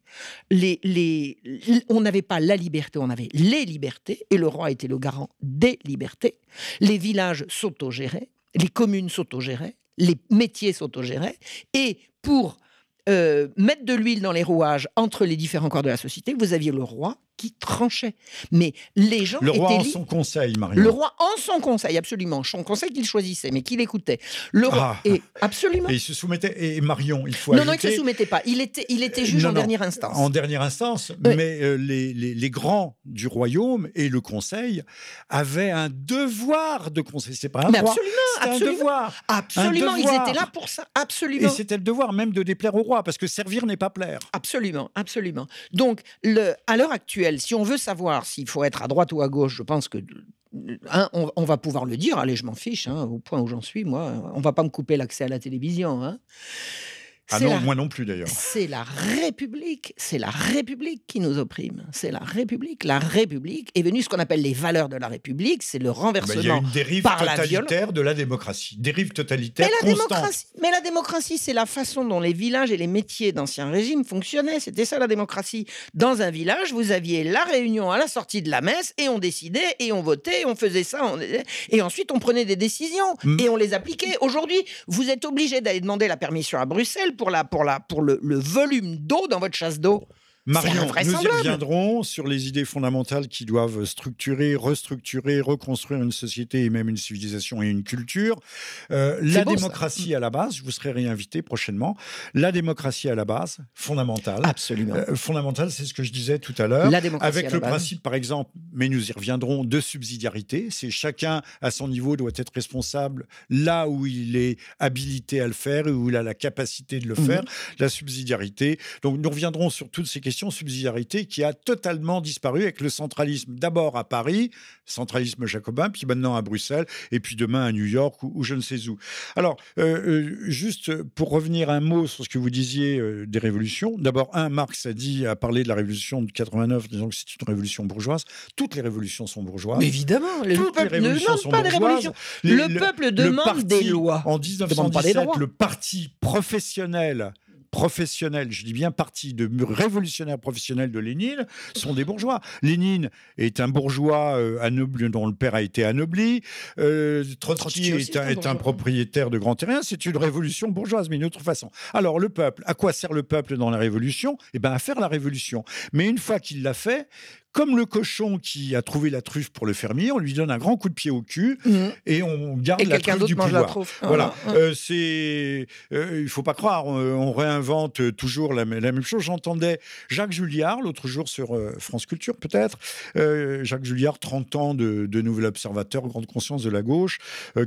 Speaker 2: Les, les, on n'avait pas la liberté, on avait les libertés, et le roi était le garant des libertés. Les villages s'autogéraient, les communes s'autogéraient, les métiers s'autogéraient, et pour euh, mettre de l'huile dans les rouages entre les différents corps de la société, vous aviez le roi qui tranchait. Mais les gens
Speaker 1: Le roi
Speaker 2: étaient
Speaker 1: en son conseil, Marion.
Speaker 2: le roi en son conseil, absolument. Son conseil qu'il choisissait, mais qu'il écoutait. Le roi,
Speaker 1: Ah.
Speaker 2: et absolument.
Speaker 1: Et il se soumettait. Et Marion, il faut
Speaker 2: non, non, il ne se soumettait pas. Il était, il était juge
Speaker 1: Non,
Speaker 2: en
Speaker 1: non,
Speaker 2: dernière instance.
Speaker 1: En dernière instance,
Speaker 2: Oui.
Speaker 1: mais euh, les, les- les grands du royaume et le conseil avaient un devoir de conseil. C'est pas un
Speaker 2: Mais
Speaker 1: droit,
Speaker 2: absolument,
Speaker 1: c'est un
Speaker 2: absolument.
Speaker 1: devoir.
Speaker 2: Absolument, ils
Speaker 1: devoir.
Speaker 2: étaient là pour ça.
Speaker 1: Et
Speaker 2: Absolument.
Speaker 1: c'était le devoir même de déplaire au roi, parce que servir n'est pas plaire.
Speaker 2: Absolument, absolument. Donc, à l'heure actuelle, si on veut savoir s'il faut être à droite ou à gauche, je pense que hein, on, on va pouvoir le dire. Allez, je m'en fiche, hein, au point où j'en suis, moi. On va pas me couper l'accès à la télévision. hein.
Speaker 1: Ah non,
Speaker 2: la-
Speaker 1: moi non plus d'ailleurs.
Speaker 2: C'est la République, c'est la République qui nous opprime. C'est la République. La République est venue ce qu'on appelle les valeurs de la République, c'est le
Speaker 1: Bah, Il y a
Speaker 2: renversement.
Speaker 1: une dérive
Speaker 2: par la
Speaker 1: totalitaire de la démocratie. Dérive totalitaire
Speaker 2: Mais la,
Speaker 1: constante.
Speaker 2: démocratie, mais la démocratie, c'est la façon dont les villages et les métiers d'ancien régime fonctionnaient. C'était ça la démocratie. Dans un village, vous aviez la réunion à la sortie de la messe et on décidait et on votait, on faisait ça. on- Et ensuite, on prenait des décisions
Speaker 1: Mm.
Speaker 2: et on les appliquait. Aujourd'hui, vous êtes obligé d'aller demander la permission à Bruxelles pour, la, pour, la, pour le, le volume d'eau dans votre chasse d'eau.
Speaker 1: Marion, nous y reviendrons sur les idées fondamentales qui doivent structurer, restructurer, reconstruire une société et même une civilisation et une culture. Euh, la démocratie à la base, je vous serai réinvité prochainement. La démocratie à la base, fondamentale.
Speaker 2: Absolument.
Speaker 1: Euh, fondamentale, c'est ce que je disais tout à l'heure. Avec le principe, par exemple, mais nous y reviendrons, de subsidiarité. C'est chacun à son niveau doit être responsable là où il est habilité à le faire, où il a la capacité de le mhm. faire. La subsidiarité. Donc nous reviendrons sur toutes ces questions subsidiarité qui a totalement disparu avec le centralisme d'abord à Paris, centralisme jacobin, puis maintenant à Bruxelles, et puis demain à New York ou, je ne sais où. Alors, euh, euh, juste pour revenir un mot sur ce que vous disiez euh, des révolutions. D'abord, un, Marx a dit, a parlé de la révolution de 89, disant que c'est une révolution bourgeoise. Toutes les révolutions sont bourgeoises.
Speaker 2: évidemment, le peuple ne demande pas des révolutions. le, peuple demande des lois.
Speaker 1: En 1917, le parti professionnel professionnels, je dis bien parti de révolutionnaires professionnels de Lénine, sont des bourgeois. Lénine est un bourgeois euh, anobli, dont le père a été anobli. Euh, Trotsky, est, un, propriétaire de grands terrains. C'est une révolution bourgeoise, mais d'une autre façon. Alors, le peuple, à quoi sert le peuple dans la révolution? Eh bien, à faire la révolution. Mais une fois qu'il l'a fait, comme le cochon qui a trouvé la truffe pour le fermier, on lui donne un grand coup de pied au cul mmh. et on garde la truffe du pouvoir. Voilà, ah, ah. euh, c'est, euh, il faut pas croire, on, réinvente toujours la, même chose. J'entendais Jacques Julliard l'autre jour sur euh, France Culture, peut-être. Jacques Julliard, 30 ans de, Nouvel Observateur, grande conscience de la gauche,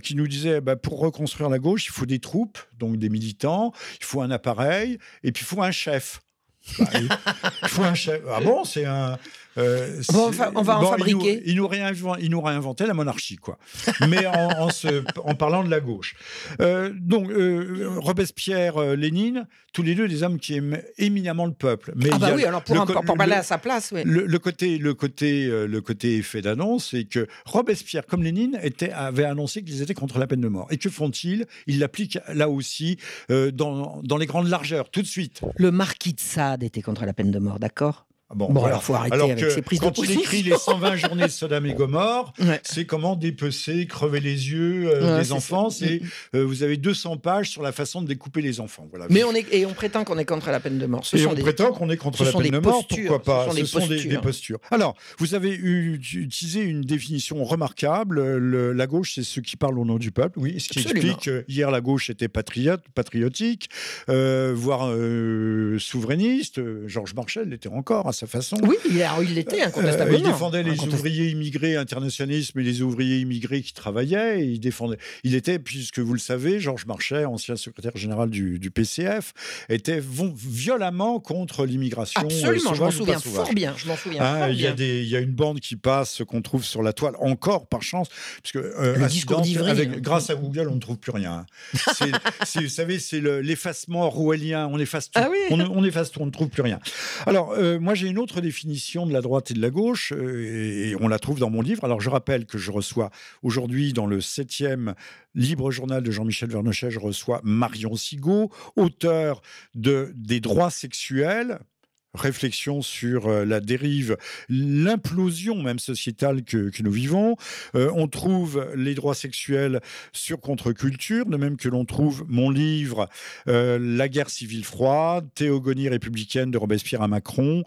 Speaker 1: qui nous disait bah, pour reconstruire la gauche, il faut des troupes, donc des militants, il faut un appareil et puis il faut un chef. Bah, il faut un chef. Ah bon, c'est un.
Speaker 2: Euh, bon, on va en fabriquer.
Speaker 1: Il nous, il nous, réinventé la monarchie, quoi. Mais en, en, parlant de la gauche. Euh, donc, euh, Robespierre, Lénine, tous les deux des hommes qui aiment éminemment le peuple.
Speaker 2: Mais ah bah oui, alors pour, pour parler à sa place, oui.
Speaker 1: Le, côté, le côté, le côté effet d'annonce, c'est que Robespierre, comme Lénine, était, avait annoncé qu'ils étaient contre la peine de mort. Et que font-ils? Ils l'appliquent là aussi dans, dans les grandes largeurs, tout de suite.
Speaker 2: Le marquis de Sade était contre la peine de mort, d'accord?
Speaker 1: Ah bon, bon alors faut arrêter avec ces prises quand il écrit les 120 journées de Sodome et Gomorre, c'est comment dépecer, crever les yeux euh, des enfants. C'est euh, vous avez 200 pages sur la façon de découper les enfants. Voilà.
Speaker 2: Mais on est et on prétend qu'on est contre la peine de mort.
Speaker 1: Ce et on prétend qu'on est contre la peine de mort. Pourquoi pas Ce sont, des, postures. Alors, vous avez utilisé une définition remarquable. la gauche, c'est ceux qui parlent au nom du peuple. Oui, ce qui explique que hier la gauche était patriote, patriotique, euh, voire souverainiste. Georges Marchal l'était encore sa façon.
Speaker 2: Oui, il, l'était incontestablement.
Speaker 1: Euh, il défendait les ouvriers immigrés internationalistes, mais les ouvriers immigrés qui travaillaient. il défendait. Il était, puisque vous le savez, Georges Marchais, ancien secrétaire général du, PCF, était violemment contre l'immigration.
Speaker 2: Euh, Absolument, je m'en souviens fort bien. Je m'en souviens.
Speaker 1: Ah, il, y a des, il y a une bande qui passe qu'on trouve sur la toile encore par chance, puisque
Speaker 2: euh, le discours avec,
Speaker 1: hein. grâce à Google, on ne trouve plus rien. vous savez, c'est l'effacement orwellien. On efface tout.
Speaker 2: Ah
Speaker 1: on, on, efface tout. On ne trouve plus rien. Alors, moi, j'ai une autre définition de la droite et de la gauche, euh, et on la trouve dans mon livre. Alors, je rappelle que je reçois aujourd'hui, dans le septième Libre Journal de Jean-Michel Vernochet, je reçois Marion Sigaud, auteur de Des droits sexuels, réflexion sur euh, la dérive, l'implosion même sociétale que, nous vivons. Euh, on trouve les droits sexuels sur contre-culture, de même que l'on trouve mon livre euh, La guerre civile froide, théogonie républicaine de Robespierre à Macron,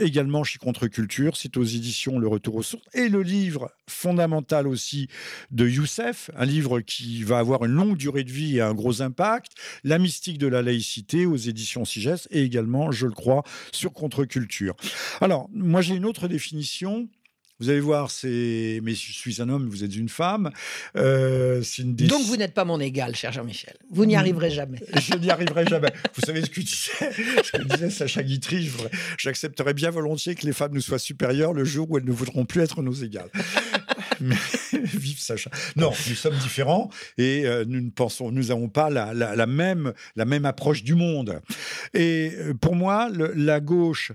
Speaker 1: également chez Contre-culture, c'est aux éditions Le Retour aux sources, et le livre fondamental aussi de Youssef, un livre qui va avoir une longue durée de vie et un gros impact, La mystique de la laïcité aux éditions Sigès, et également, je le crois, sur contre-culture. Alors, moi j'ai une autre définition. Vous allez voir, c'est. Mais je suis un homme, vous êtes une femme.
Speaker 2: Euh, une Donc vous n'êtes pas mon égal, cher Jean-Michel. Vous n'y arriverez jamais.
Speaker 1: je n'y arriverai jamais. Vous savez ce que disait, ce que disait Sacha Guitry J'accepterais bien volontiers que les femmes nous soient supérieures le jour où elles ne voudront plus être nos égales. vive Sacha. Non, nous sommes différents et euh, nous ne pensons, nous n'avons pas la, même, la même approche du monde. Et euh, pour moi, la gauche,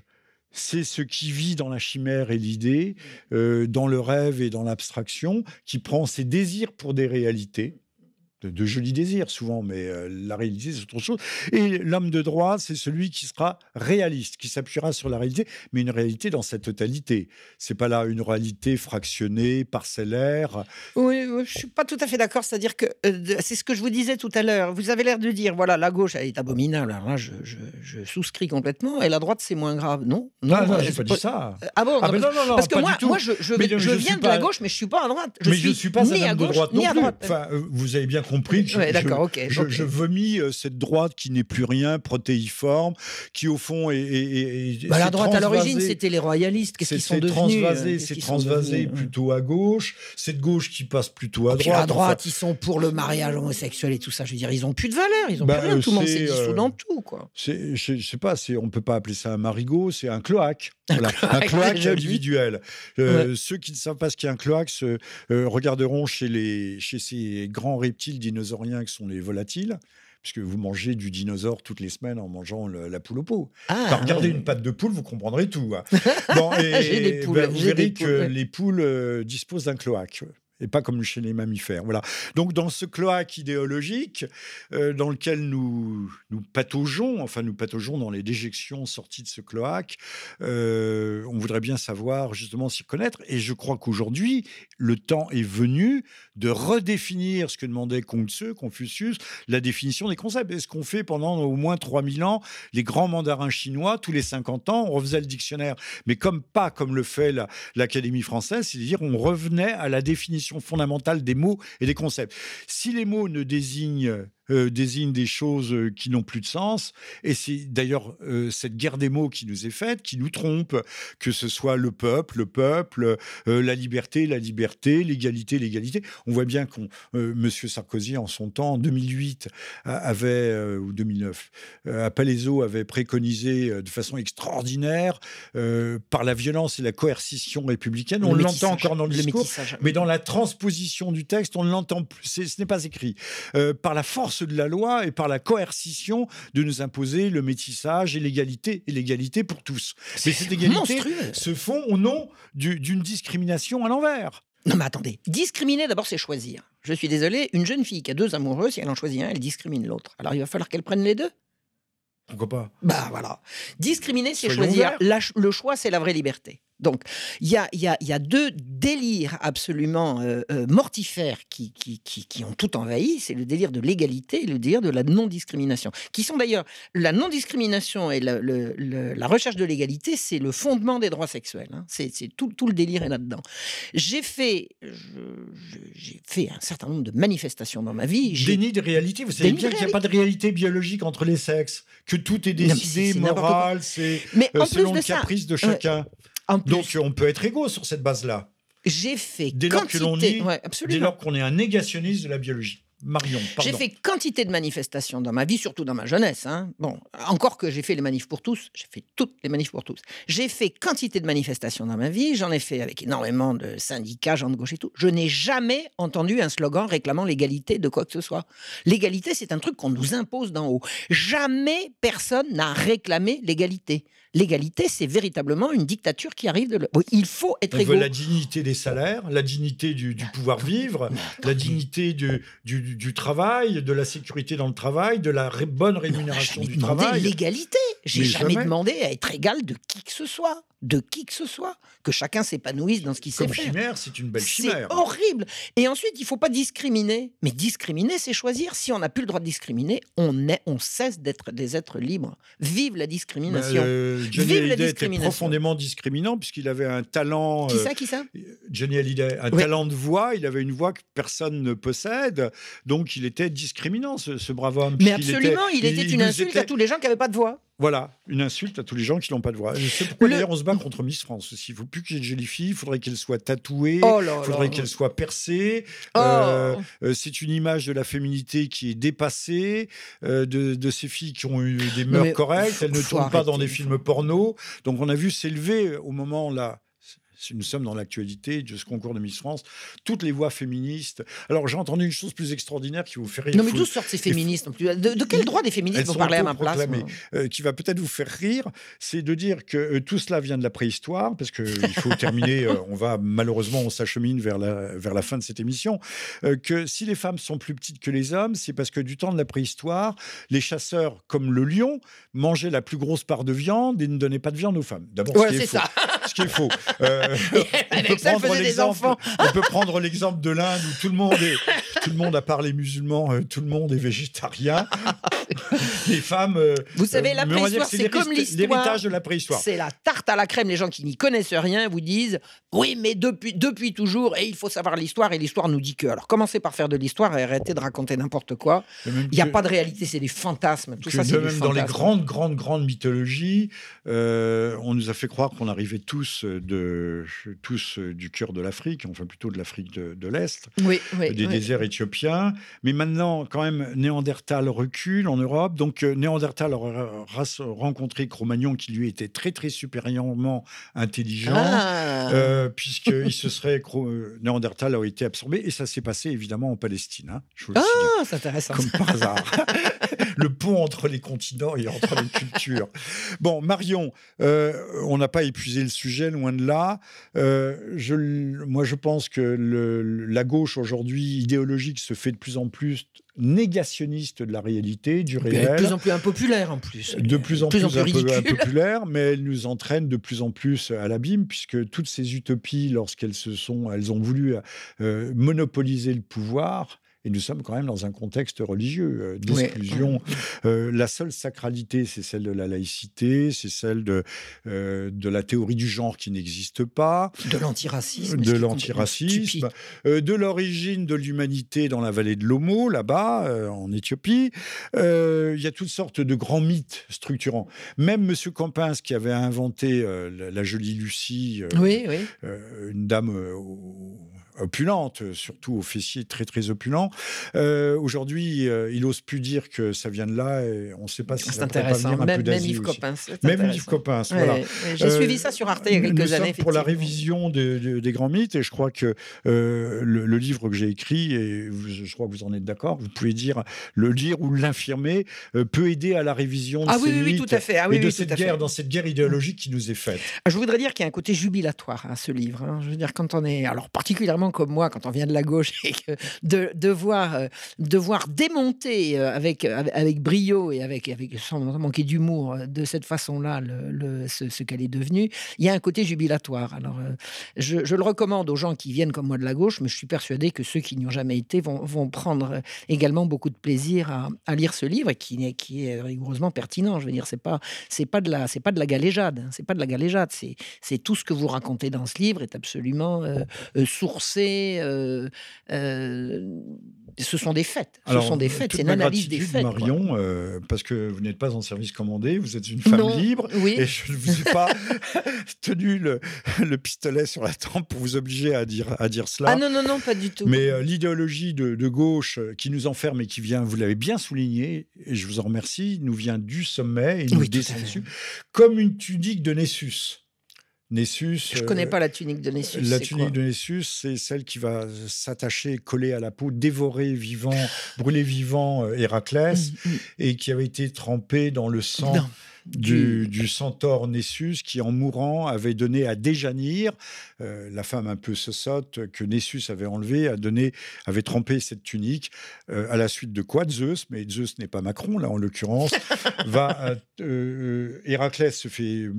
Speaker 1: c'est ce qui vit dans la chimère et l'idée, euh, dans le rêve et dans l'abstraction, qui prend ses désirs pour des réalités de, jolis désirs souvent, mais euh, la réalité c'est autre chose. Et l'homme de droit, c'est celui qui sera réaliste, qui s'appuiera sur la réalité, mais une réalité dans sa totalité. C'est pas là une réalité fractionnée, parcellaire.
Speaker 2: Oui, je suis pas tout à fait d'accord. C'est-à-dire que euh, c'est ce que je vous disais tout à l'heure. Vous avez l'air de dire, voilà, la gauche elle est abominable. Alors là, je, je, souscris complètement. Et la droite c'est moins grave. Non,
Speaker 1: non, non, j'ai pas dit ça.
Speaker 2: Ah bon ah non, non, non, Parce que moi, moi, je, je, viens de la gauche, mais je suis pas à droite.
Speaker 1: Je mais suis je suis pas ni à gauche, droite ni à droite. Enfin, euh, vous avez bien compris d'accord, je, vomis euh, cette droite qui n'est plus rien, protéiforme, qui au fond est.
Speaker 2: Bah, la droite à l'origine, c'était les royalistes. Qu'est-ce qu'ils sont devenus
Speaker 1: euh, C'est transvasé plutôt à gauche. Cette gauche qui passe plutôt à droite.
Speaker 2: à droite, ils sont pour le mariage homosexuel et tout ça. Je veux dire, ils n'ont plus de valeur, ils n'ont bah, plus rien. Tout le monde s'est dissous dans tout, quoi.
Speaker 1: Je sais pas, on peut pas appeler ça un marigot, c'est un cloaque. Un, cloaque, individuel. Ceux qui ne savent pas ce qu'est un cloaque se, regarderont chez, les, chez ces grands reptiles dinosauriens qui sont les volatiles puisque vous mangez du dinosaure toutes les semaines en mangeant la poule au pot. Ah, regardez une patte de poule, vous comprendrez tout. Hein. et, ben, vous verrez que les poules euh, disposent d'un cloaque et pas comme chez les mammifères. Voilà. Donc dans ce cloaque idéologique euh, dans lequel nous nous pataugeons, enfin nous pataugeons dans les déjections sorties de ce cloaque, euh, on voudrait bien savoir justement s'y connaître. Et je crois qu'aujourd'hui, le temps est venu de redéfinir ce que demandait Kongtse, Confucius, la définition des concepts. est ce qu'on fait pendant au moins 3000 ans, les grands mandarins chinois, tous les 50 ans, on refaisait le dictionnaire. Mais comme pas comme le fait l'Académie française, c'est-à-dire on revenait à la définition fondamentale des mots et des concepts. Si les mots ne désignent euh, désigne des choses euh, qui n'ont plus de sens. Et c'est d'ailleurs euh, cette guerre des mots qui nous est faite, qui nous trompe, que ce soit le peuple, le peuple, la liberté, la liberté, l'égalité, l'égalité. On voit bien qu'on, Monsieur Sarkozy, en son temps, en 2008, avait, ou 2009, à Palaiso, avait préconisé de façon extraordinaire, par la violence et la coercition républicaine, on l'entend encore dans le, discours, mais dans la transposition du texte, on ne l'entend plus, ce n'est pas écrit, par la force de la loi et par la coercition de nous imposer le métissage et l'égalité et l'égalité pour tous. Mais cette égalité se font au nom d'une discrimination à l'envers.
Speaker 2: Non mais attendez, discriminer d'abord c'est choisir. Je suis désolé, une jeune fille qui a deux amoureux, si elle en choisit un, elle discrimine l'autre. Alors il va falloir qu'elle prenne les deux?
Speaker 1: Pourquoi pas?
Speaker 2: Bah voilà. Discriminer c'est choisir. le choix c'est la vraie liberté. Donc, il y a, deux délires absolument euh, euh, mortifères qui, qui, ont tout envahi. C'est le délire de l'égalité et le délire de la non-discrimination. Qui sont d'ailleurs, la non-discrimination et la recherche de l'égalité, c'est le fondement des droits sexuels. Hein. C'est tout, tout, le délire est là-dedans. J'ai fait, j'ai fait un certain nombre de manifestations dans ma vie.
Speaker 1: Déni de réalité. Vous savez bien qu'il n'y a pas de réalité biologique entre les sexes, que tout est décidé, moral, c'est euh, selon le caprice de chacun. Donc on peut être égaux sur cette base-là.
Speaker 2: J'ai fait dès lors
Speaker 1: quantité... dès lors qu'on est un négationniste de la biologie. Marion,
Speaker 2: J'ai fait quantité de manifestations dans ma vie, surtout dans ma jeunesse. Hein. Bon, encore que j'ai fait les manifs pour tous, j'ai fait toutes les manifs pour tous. J'ai fait quantité de manifestations dans ma vie, j'en ai fait avec énormément de syndicats, gens de gauche et tout. Je n'ai jamais entendu un slogan réclamant l'égalité de quoi que ce soit. L'égalité, c'est un truc qu'on nous impose d'en haut. Jamais personne n'a réclamé l'égalité. L'égalité, c'est véritablement une dictature qui arrive de. Le... Il faut être égaux.
Speaker 1: la dignité des salaires, la dignité du, pouvoir vivre, la dignité du, du, travail, de la sécurité dans le travail, de la bonne rémunération du travail.
Speaker 2: L'égalité. J'ai jamais, jamais demandé à être égal de qui que ce soit de qui que ce soit, que chacun s'épanouisse dans ce qu'il sait
Speaker 1: faire. chimère, c'est une belle chimère.
Speaker 2: C'est horrible. Et ensuite, il faut pas discriminer. Mais discriminer, c'est choisir. Si on n'a plus le droit de discriminer, on, est, on cesse d'être des êtres libres. Vive la discrimination.
Speaker 1: Euh, Johnny Vive Hallyday était profondément discriminant puisqu'il avait un talent.
Speaker 2: Qui ça, euh, qui ça?
Speaker 1: Johnny Hallyday, un talent de voix. Il avait une voix que personne ne possède. Donc, il était discriminant, ce, brave homme.
Speaker 2: Mais absolument, il était, une insulte à tous les gens qui n'avaient pas de voix.
Speaker 1: Voilà, une insulte à tous les gens qui n'ont pas de voix. Je sais pourquoi d'ailleurs on se bat contre Miss France aussi. Il ne faut plus qu'il y ait de jolie fille, il faudrait qu'elle soit tatouée, oh il faudrait qu'elle soit percée. Oh. Euh, euh, c'est une image de la féminité qui est dépassée, euh, de, ces filles qui ont eu des mœurs correctes, elles ne tournent pas dans des films porno. Donc on a vu s'élever au moment là nous sommes dans l'actualité de ce concours de Miss France. Toutes les voix féministes. Alors, j'ai entendu une chose plus extraordinaire qui vous fait rire.
Speaker 2: Non, mais d'où sortent ces féministes De, de quel droit des féministes vont parler à ma place
Speaker 1: euh, Qui va peut-être vous faire rire, c'est de dire que euh, tout cela vient de la préhistoire, parce qu'il faut terminer, euh, on va malheureusement, on s'achemine vers la, vers la fin de cette émission, que si les femmes sont plus petites que les hommes, c'est parce que du temps de la préhistoire, les chasseurs, comme le lion, mangeaient la plus grosse part de viande et ne donnaient pas de viande aux femmes.
Speaker 2: D'abord, ouais, c'est ça.
Speaker 1: Ce qui est faux. on, peut prendre l'exemple, on peut prendre l'exemple de l'Inde où tout le monde est, tout le monde, à part les musulmans, euh, tout le monde est végétarien. les femmes. Euh,
Speaker 2: vous savez, la préhistoire, c'est comme l'histoire.
Speaker 1: L'héritage de la préhistoire.
Speaker 2: C'est la tarte à la crème. Les gens qui n'y connaissent rien vous disent oui, mais depuis, depuis toujours, et il faut savoir l'histoire, et l'histoire nous dit que. Alors commencez par faire de l'histoire et arrêtez de raconter n'importe quoi. Il n'y a pas de réalité, c'est des fantasmes. Tout ça, c'est
Speaker 1: Même dans les grandes, grandes, grandes mythologies, euh, on nous a fait croire qu'on arrivait tous, de, tous du cœur de l'Afrique, enfin plutôt de l'Afrique de, l'Est,
Speaker 2: oui,
Speaker 1: des déserts éthiopiens. Mais maintenant, quand même, Néandertal recule en Europe. Donc, euh, Néandertal aura rencontré Cro-Magnon qui lui était très, très supérieurement intelligent, ah. euh, puisqu'il se serait. Euh, Néandertal a été absorbé. Et ça s'est passé évidemment en Palestine. Hein,
Speaker 2: ah, c'est intéressant.
Speaker 1: Comme par hasard. le pont entre les continents et entre les cultures. Bon, Marion, on n'a pas épuisé le sujet, loin de là. je, moi, je pense que le, la gauche aujourd'hui idéologique se fait de plus en plus négationniste de la réalité, du réel.
Speaker 2: De plus en plus impopulaire en plus.
Speaker 1: De plus en plus, impopulaire, mais elle nous entraîne de plus en plus à l'abîme, puisque toutes ces utopies, lorsqu'elles se sont, elles ont voulu euh, monopoliser le pouvoir, et nous sommes quand même dans un contexte religieux euh, d'exclusion. Euh, la seule sacralité, c'est celle de la laïcité, c'est celle de, euh, de la théorie du genre qui n'existe pas.
Speaker 2: De l'antiracisme.
Speaker 1: De l'antiracisme. de l'origine de l'humanité dans la vallée de l'Homo, là-bas, en Éthiopie. Il y a toutes sortes de grands mythes structurants. Même M. Campins, qui avait inventé la, jolie Lucie,
Speaker 2: oui,
Speaker 1: une dame opulente, surtout aux fessiers très très opulents. Euh, aujourd'hui, euh, il ose plus dire que ça vient de là et on ne sait pas si ça
Speaker 2: pourrait pas venir un même, peu Même Yves Coppens.
Speaker 1: Même Yves Coppens, voilà.
Speaker 2: J'ai suivi ça sur Arte il y a quelques années.
Speaker 1: pour la révision des grands mythes et je crois que euh, le, livre que j'ai écrit, et je crois que vous en êtes d'accord, vous pouvez dire le lire ou l'infirmer, peut aider à la révision de
Speaker 2: ah,
Speaker 1: ces
Speaker 2: oui,
Speaker 1: oui,
Speaker 2: tout à fait. Ah, oui,
Speaker 1: et de cette guerre, dans cette guerre idéologique qui nous est faite.
Speaker 2: Ah, je voudrais dire qu'il y a un côté jubilatoire à ce livre. Hein. Je veux dire, quand on est, alors particulièrement comme moi, quand on vient de la gauche et que de devoir, euh, démonter euh, avec, avec brio et avec, sans manquer d'humour euh, de cette façon-là ce, qu'elle est devenue, il y a un côté jubilatoire. Alors, je, le recommande aux gens qui viennent comme moi de la gauche, mais je suis persuadé que ceux qui n'y ont jamais été vont, vont prendre également beaucoup de plaisir à, lire ce livre qui est, rigoureusement pertinent. Je veux dire, c'est pas, c'est pas de la, c'est pas de la galéjade, hein. c'est pas de la galéjade, c'est, c'est tout ce que vous racontez dans ce livre est absolument euh, euh, ce sont des faits. Ce sont des faits. C'est une analyse des faits.
Speaker 1: Marion, euh, parce que vous n'êtes pas en service commandé, vous êtes une femme libre, et je ne vous ai pas tenu le, pistolet sur la tempe pour vous obliger à dire, à dire cela.
Speaker 2: Ah non, non, non, pas du tout.
Speaker 1: Mais l'idéologie de, gauche qui nous enferme et qui vient, vous l'avez bien souligné, et je vous en remercie, nous vient du sommet et nous descend dessus, comme une tunique de Nessus. Nessus.
Speaker 2: Je ne connais euh, pas la tunique de Nessus.
Speaker 1: La tunique de Nessus, c'est celle qui va s'attacher, coller à la peau, dévorer vivant, brûler vivant euh, Héraclès, mm, mm. et qui avait été trempée dans le sang du, centaure Nessus qui, en mourant, avait donné à Déjanire, euh, la femme un peu sotte que Nessus avait enlevée, a donné, avait trempé cette tunique, euh, à la suite de quoi Zeus, mais Zeus n'est pas Macron, là, en l'occurrence, va. Euh, Héraclès se fait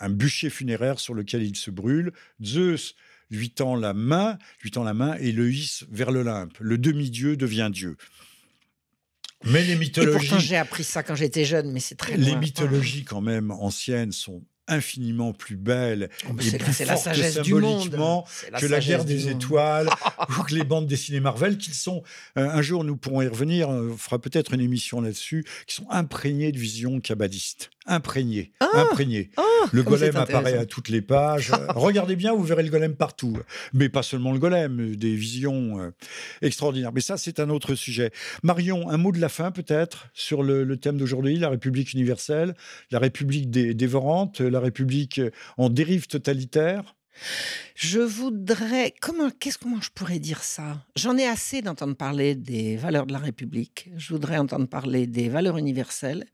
Speaker 1: un bûcher funéraire sur lequel il se brûle. Zeus lui tend la main, lui tend la main et le hisse vers l'Olympe. Le demi-dieu devient Dieu. Mais les mythologies.
Speaker 2: Et pourtant, j'ai appris ça quand j'étais jeune, mais c'est très
Speaker 1: Les mythologies, quand même, anciennes, sont infiniment plus belle oh, et plus forte symboliquement que la guerre des étoiles ou que les bandes dessinées Marvel, qui sont, euh, un jour nous pourrons y revenir, on fera peut-être une émission là-dessus, qui sont imprégnés de visions cabalistes. Imprégnées. Ah imprégnées. Ah, le golem apparaît à toutes les pages. Regardez bien, vous verrez le golem partout. Mais pas seulement le golem, des visions euh, extraordinaires. Mais ça, c'est un autre sujet. Marion, un mot de la fin peut-être sur le, thème d'aujourd'hui, la République universelle, la République dévorante, la République en dérive totalitaire?
Speaker 2: Je voudrais comment qu'est-ce comment je pourrais dire ça? J'en ai assez d'entendre parler des valeurs de la République. Je voudrais entendre parler des valeurs universelles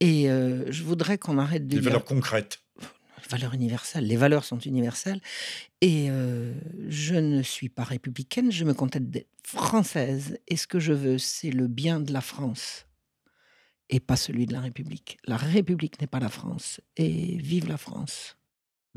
Speaker 2: et heu, je voudrais qu'on arrête de
Speaker 1: Des
Speaker 2: dire
Speaker 1: valeurs concrètes.
Speaker 2: valeurs universelles, les valeurs sont universelles et heu, je ne suis pas républicaine, je me contente d'être française et ce que je veux, c'est le bien de la France et pas celui de la République. La République n'est pas la France et vive la France.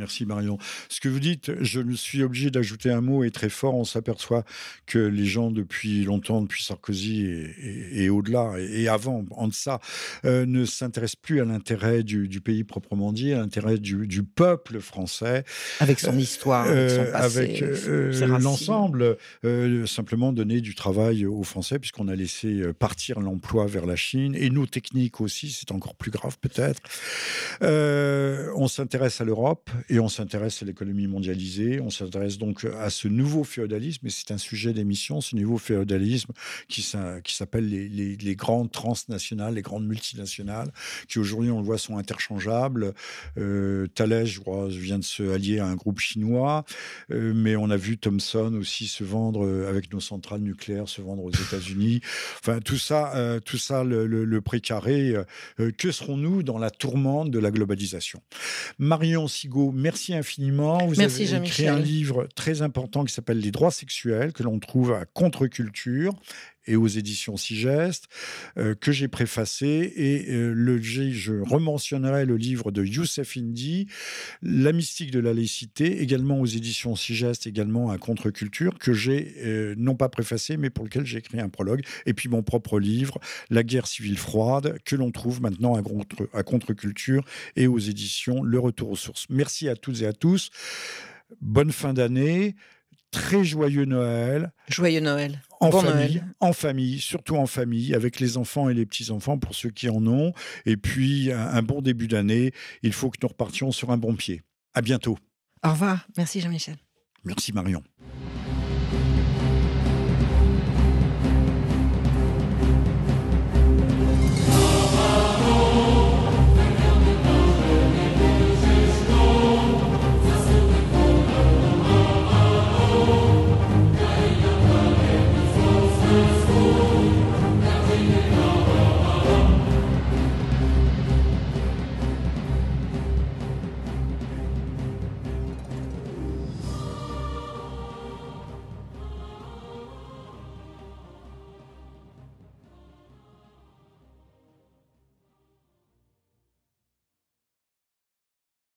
Speaker 1: Merci Marion. Ce que vous dites, je me suis obligé d'ajouter un mot et très fort. On s'aperçoit que les gens depuis longtemps, depuis Sarkozy et, et- et au-delà et, et avant, en deçà, euh, ne s'intéressent plus à l'intérêt du, du pays proprement dit, à l'intérêt du, du peuple français,
Speaker 2: Avec son histoire, avec son
Speaker 1: euh,
Speaker 2: passé,
Speaker 1: avec euh, l'ensemble, euh, simplement donner du travail aux Français, puisqu'on a laissé partir l'emploi vers la Chine, et nos techniques aussi, c'est encore plus grave peut-être. On s'intéresse à l'Europe et on s'intéresse à l'économie mondialisée, on s'intéresse donc à ce nouveau féodalisme, et c'est un sujet d'émission, ce nouveau féodalisme qui s'a- qui s'appelle les, grandes transnationales, les grandes multinationales, qui aujourd'hui, on le voit, sont interchangeables. Euh, Thales, je crois, vient de se allier à un groupe chinois, euh, mais on a vu Thomson aussi se vendre euh, avec nos centrales nucléaires, se vendre aux États-Unis. Enfin, tout ça, tout ça, le, le- que serons-nous dans la tourmente de la globalisation? Marion Sigaud, merci infiniment. Vous
Speaker 2: Merci,
Speaker 1: avez écrit un livre très important qui s'appelle Les droits sexuels, que l'on trouve à Contre-culture et aux éditions Sigeste, euh, que j'ai préfacé. Et euh, le, je rementionnerai le livre de Youssef Indy, La mystique de la laïcité, également aux éditions Sigeste, également à Contre-culture, que j'ai euh, non pas préfacé, mais pour lequel j'ai écrit un prologue. Et puis mon propre livre, La guerre civile froide, que l'on trouve maintenant à Contre-culture et aux éditions Le Retour aux sources. Merci à toutes et à tous. Bonne fin d'année. Très joyeux Noël.
Speaker 2: Joyeux Noël.
Speaker 1: En
Speaker 2: Bon
Speaker 1: famille,
Speaker 2: Noël.
Speaker 1: en famille, surtout en famille, avec les enfants et les petits-enfants pour ceux qui en ont. Et puis, un, un bon début d'année. Il faut que nous repartions sur un bon pied. À bientôt.
Speaker 2: Au revoir. Merci Jean-Michel.
Speaker 1: Merci Marion.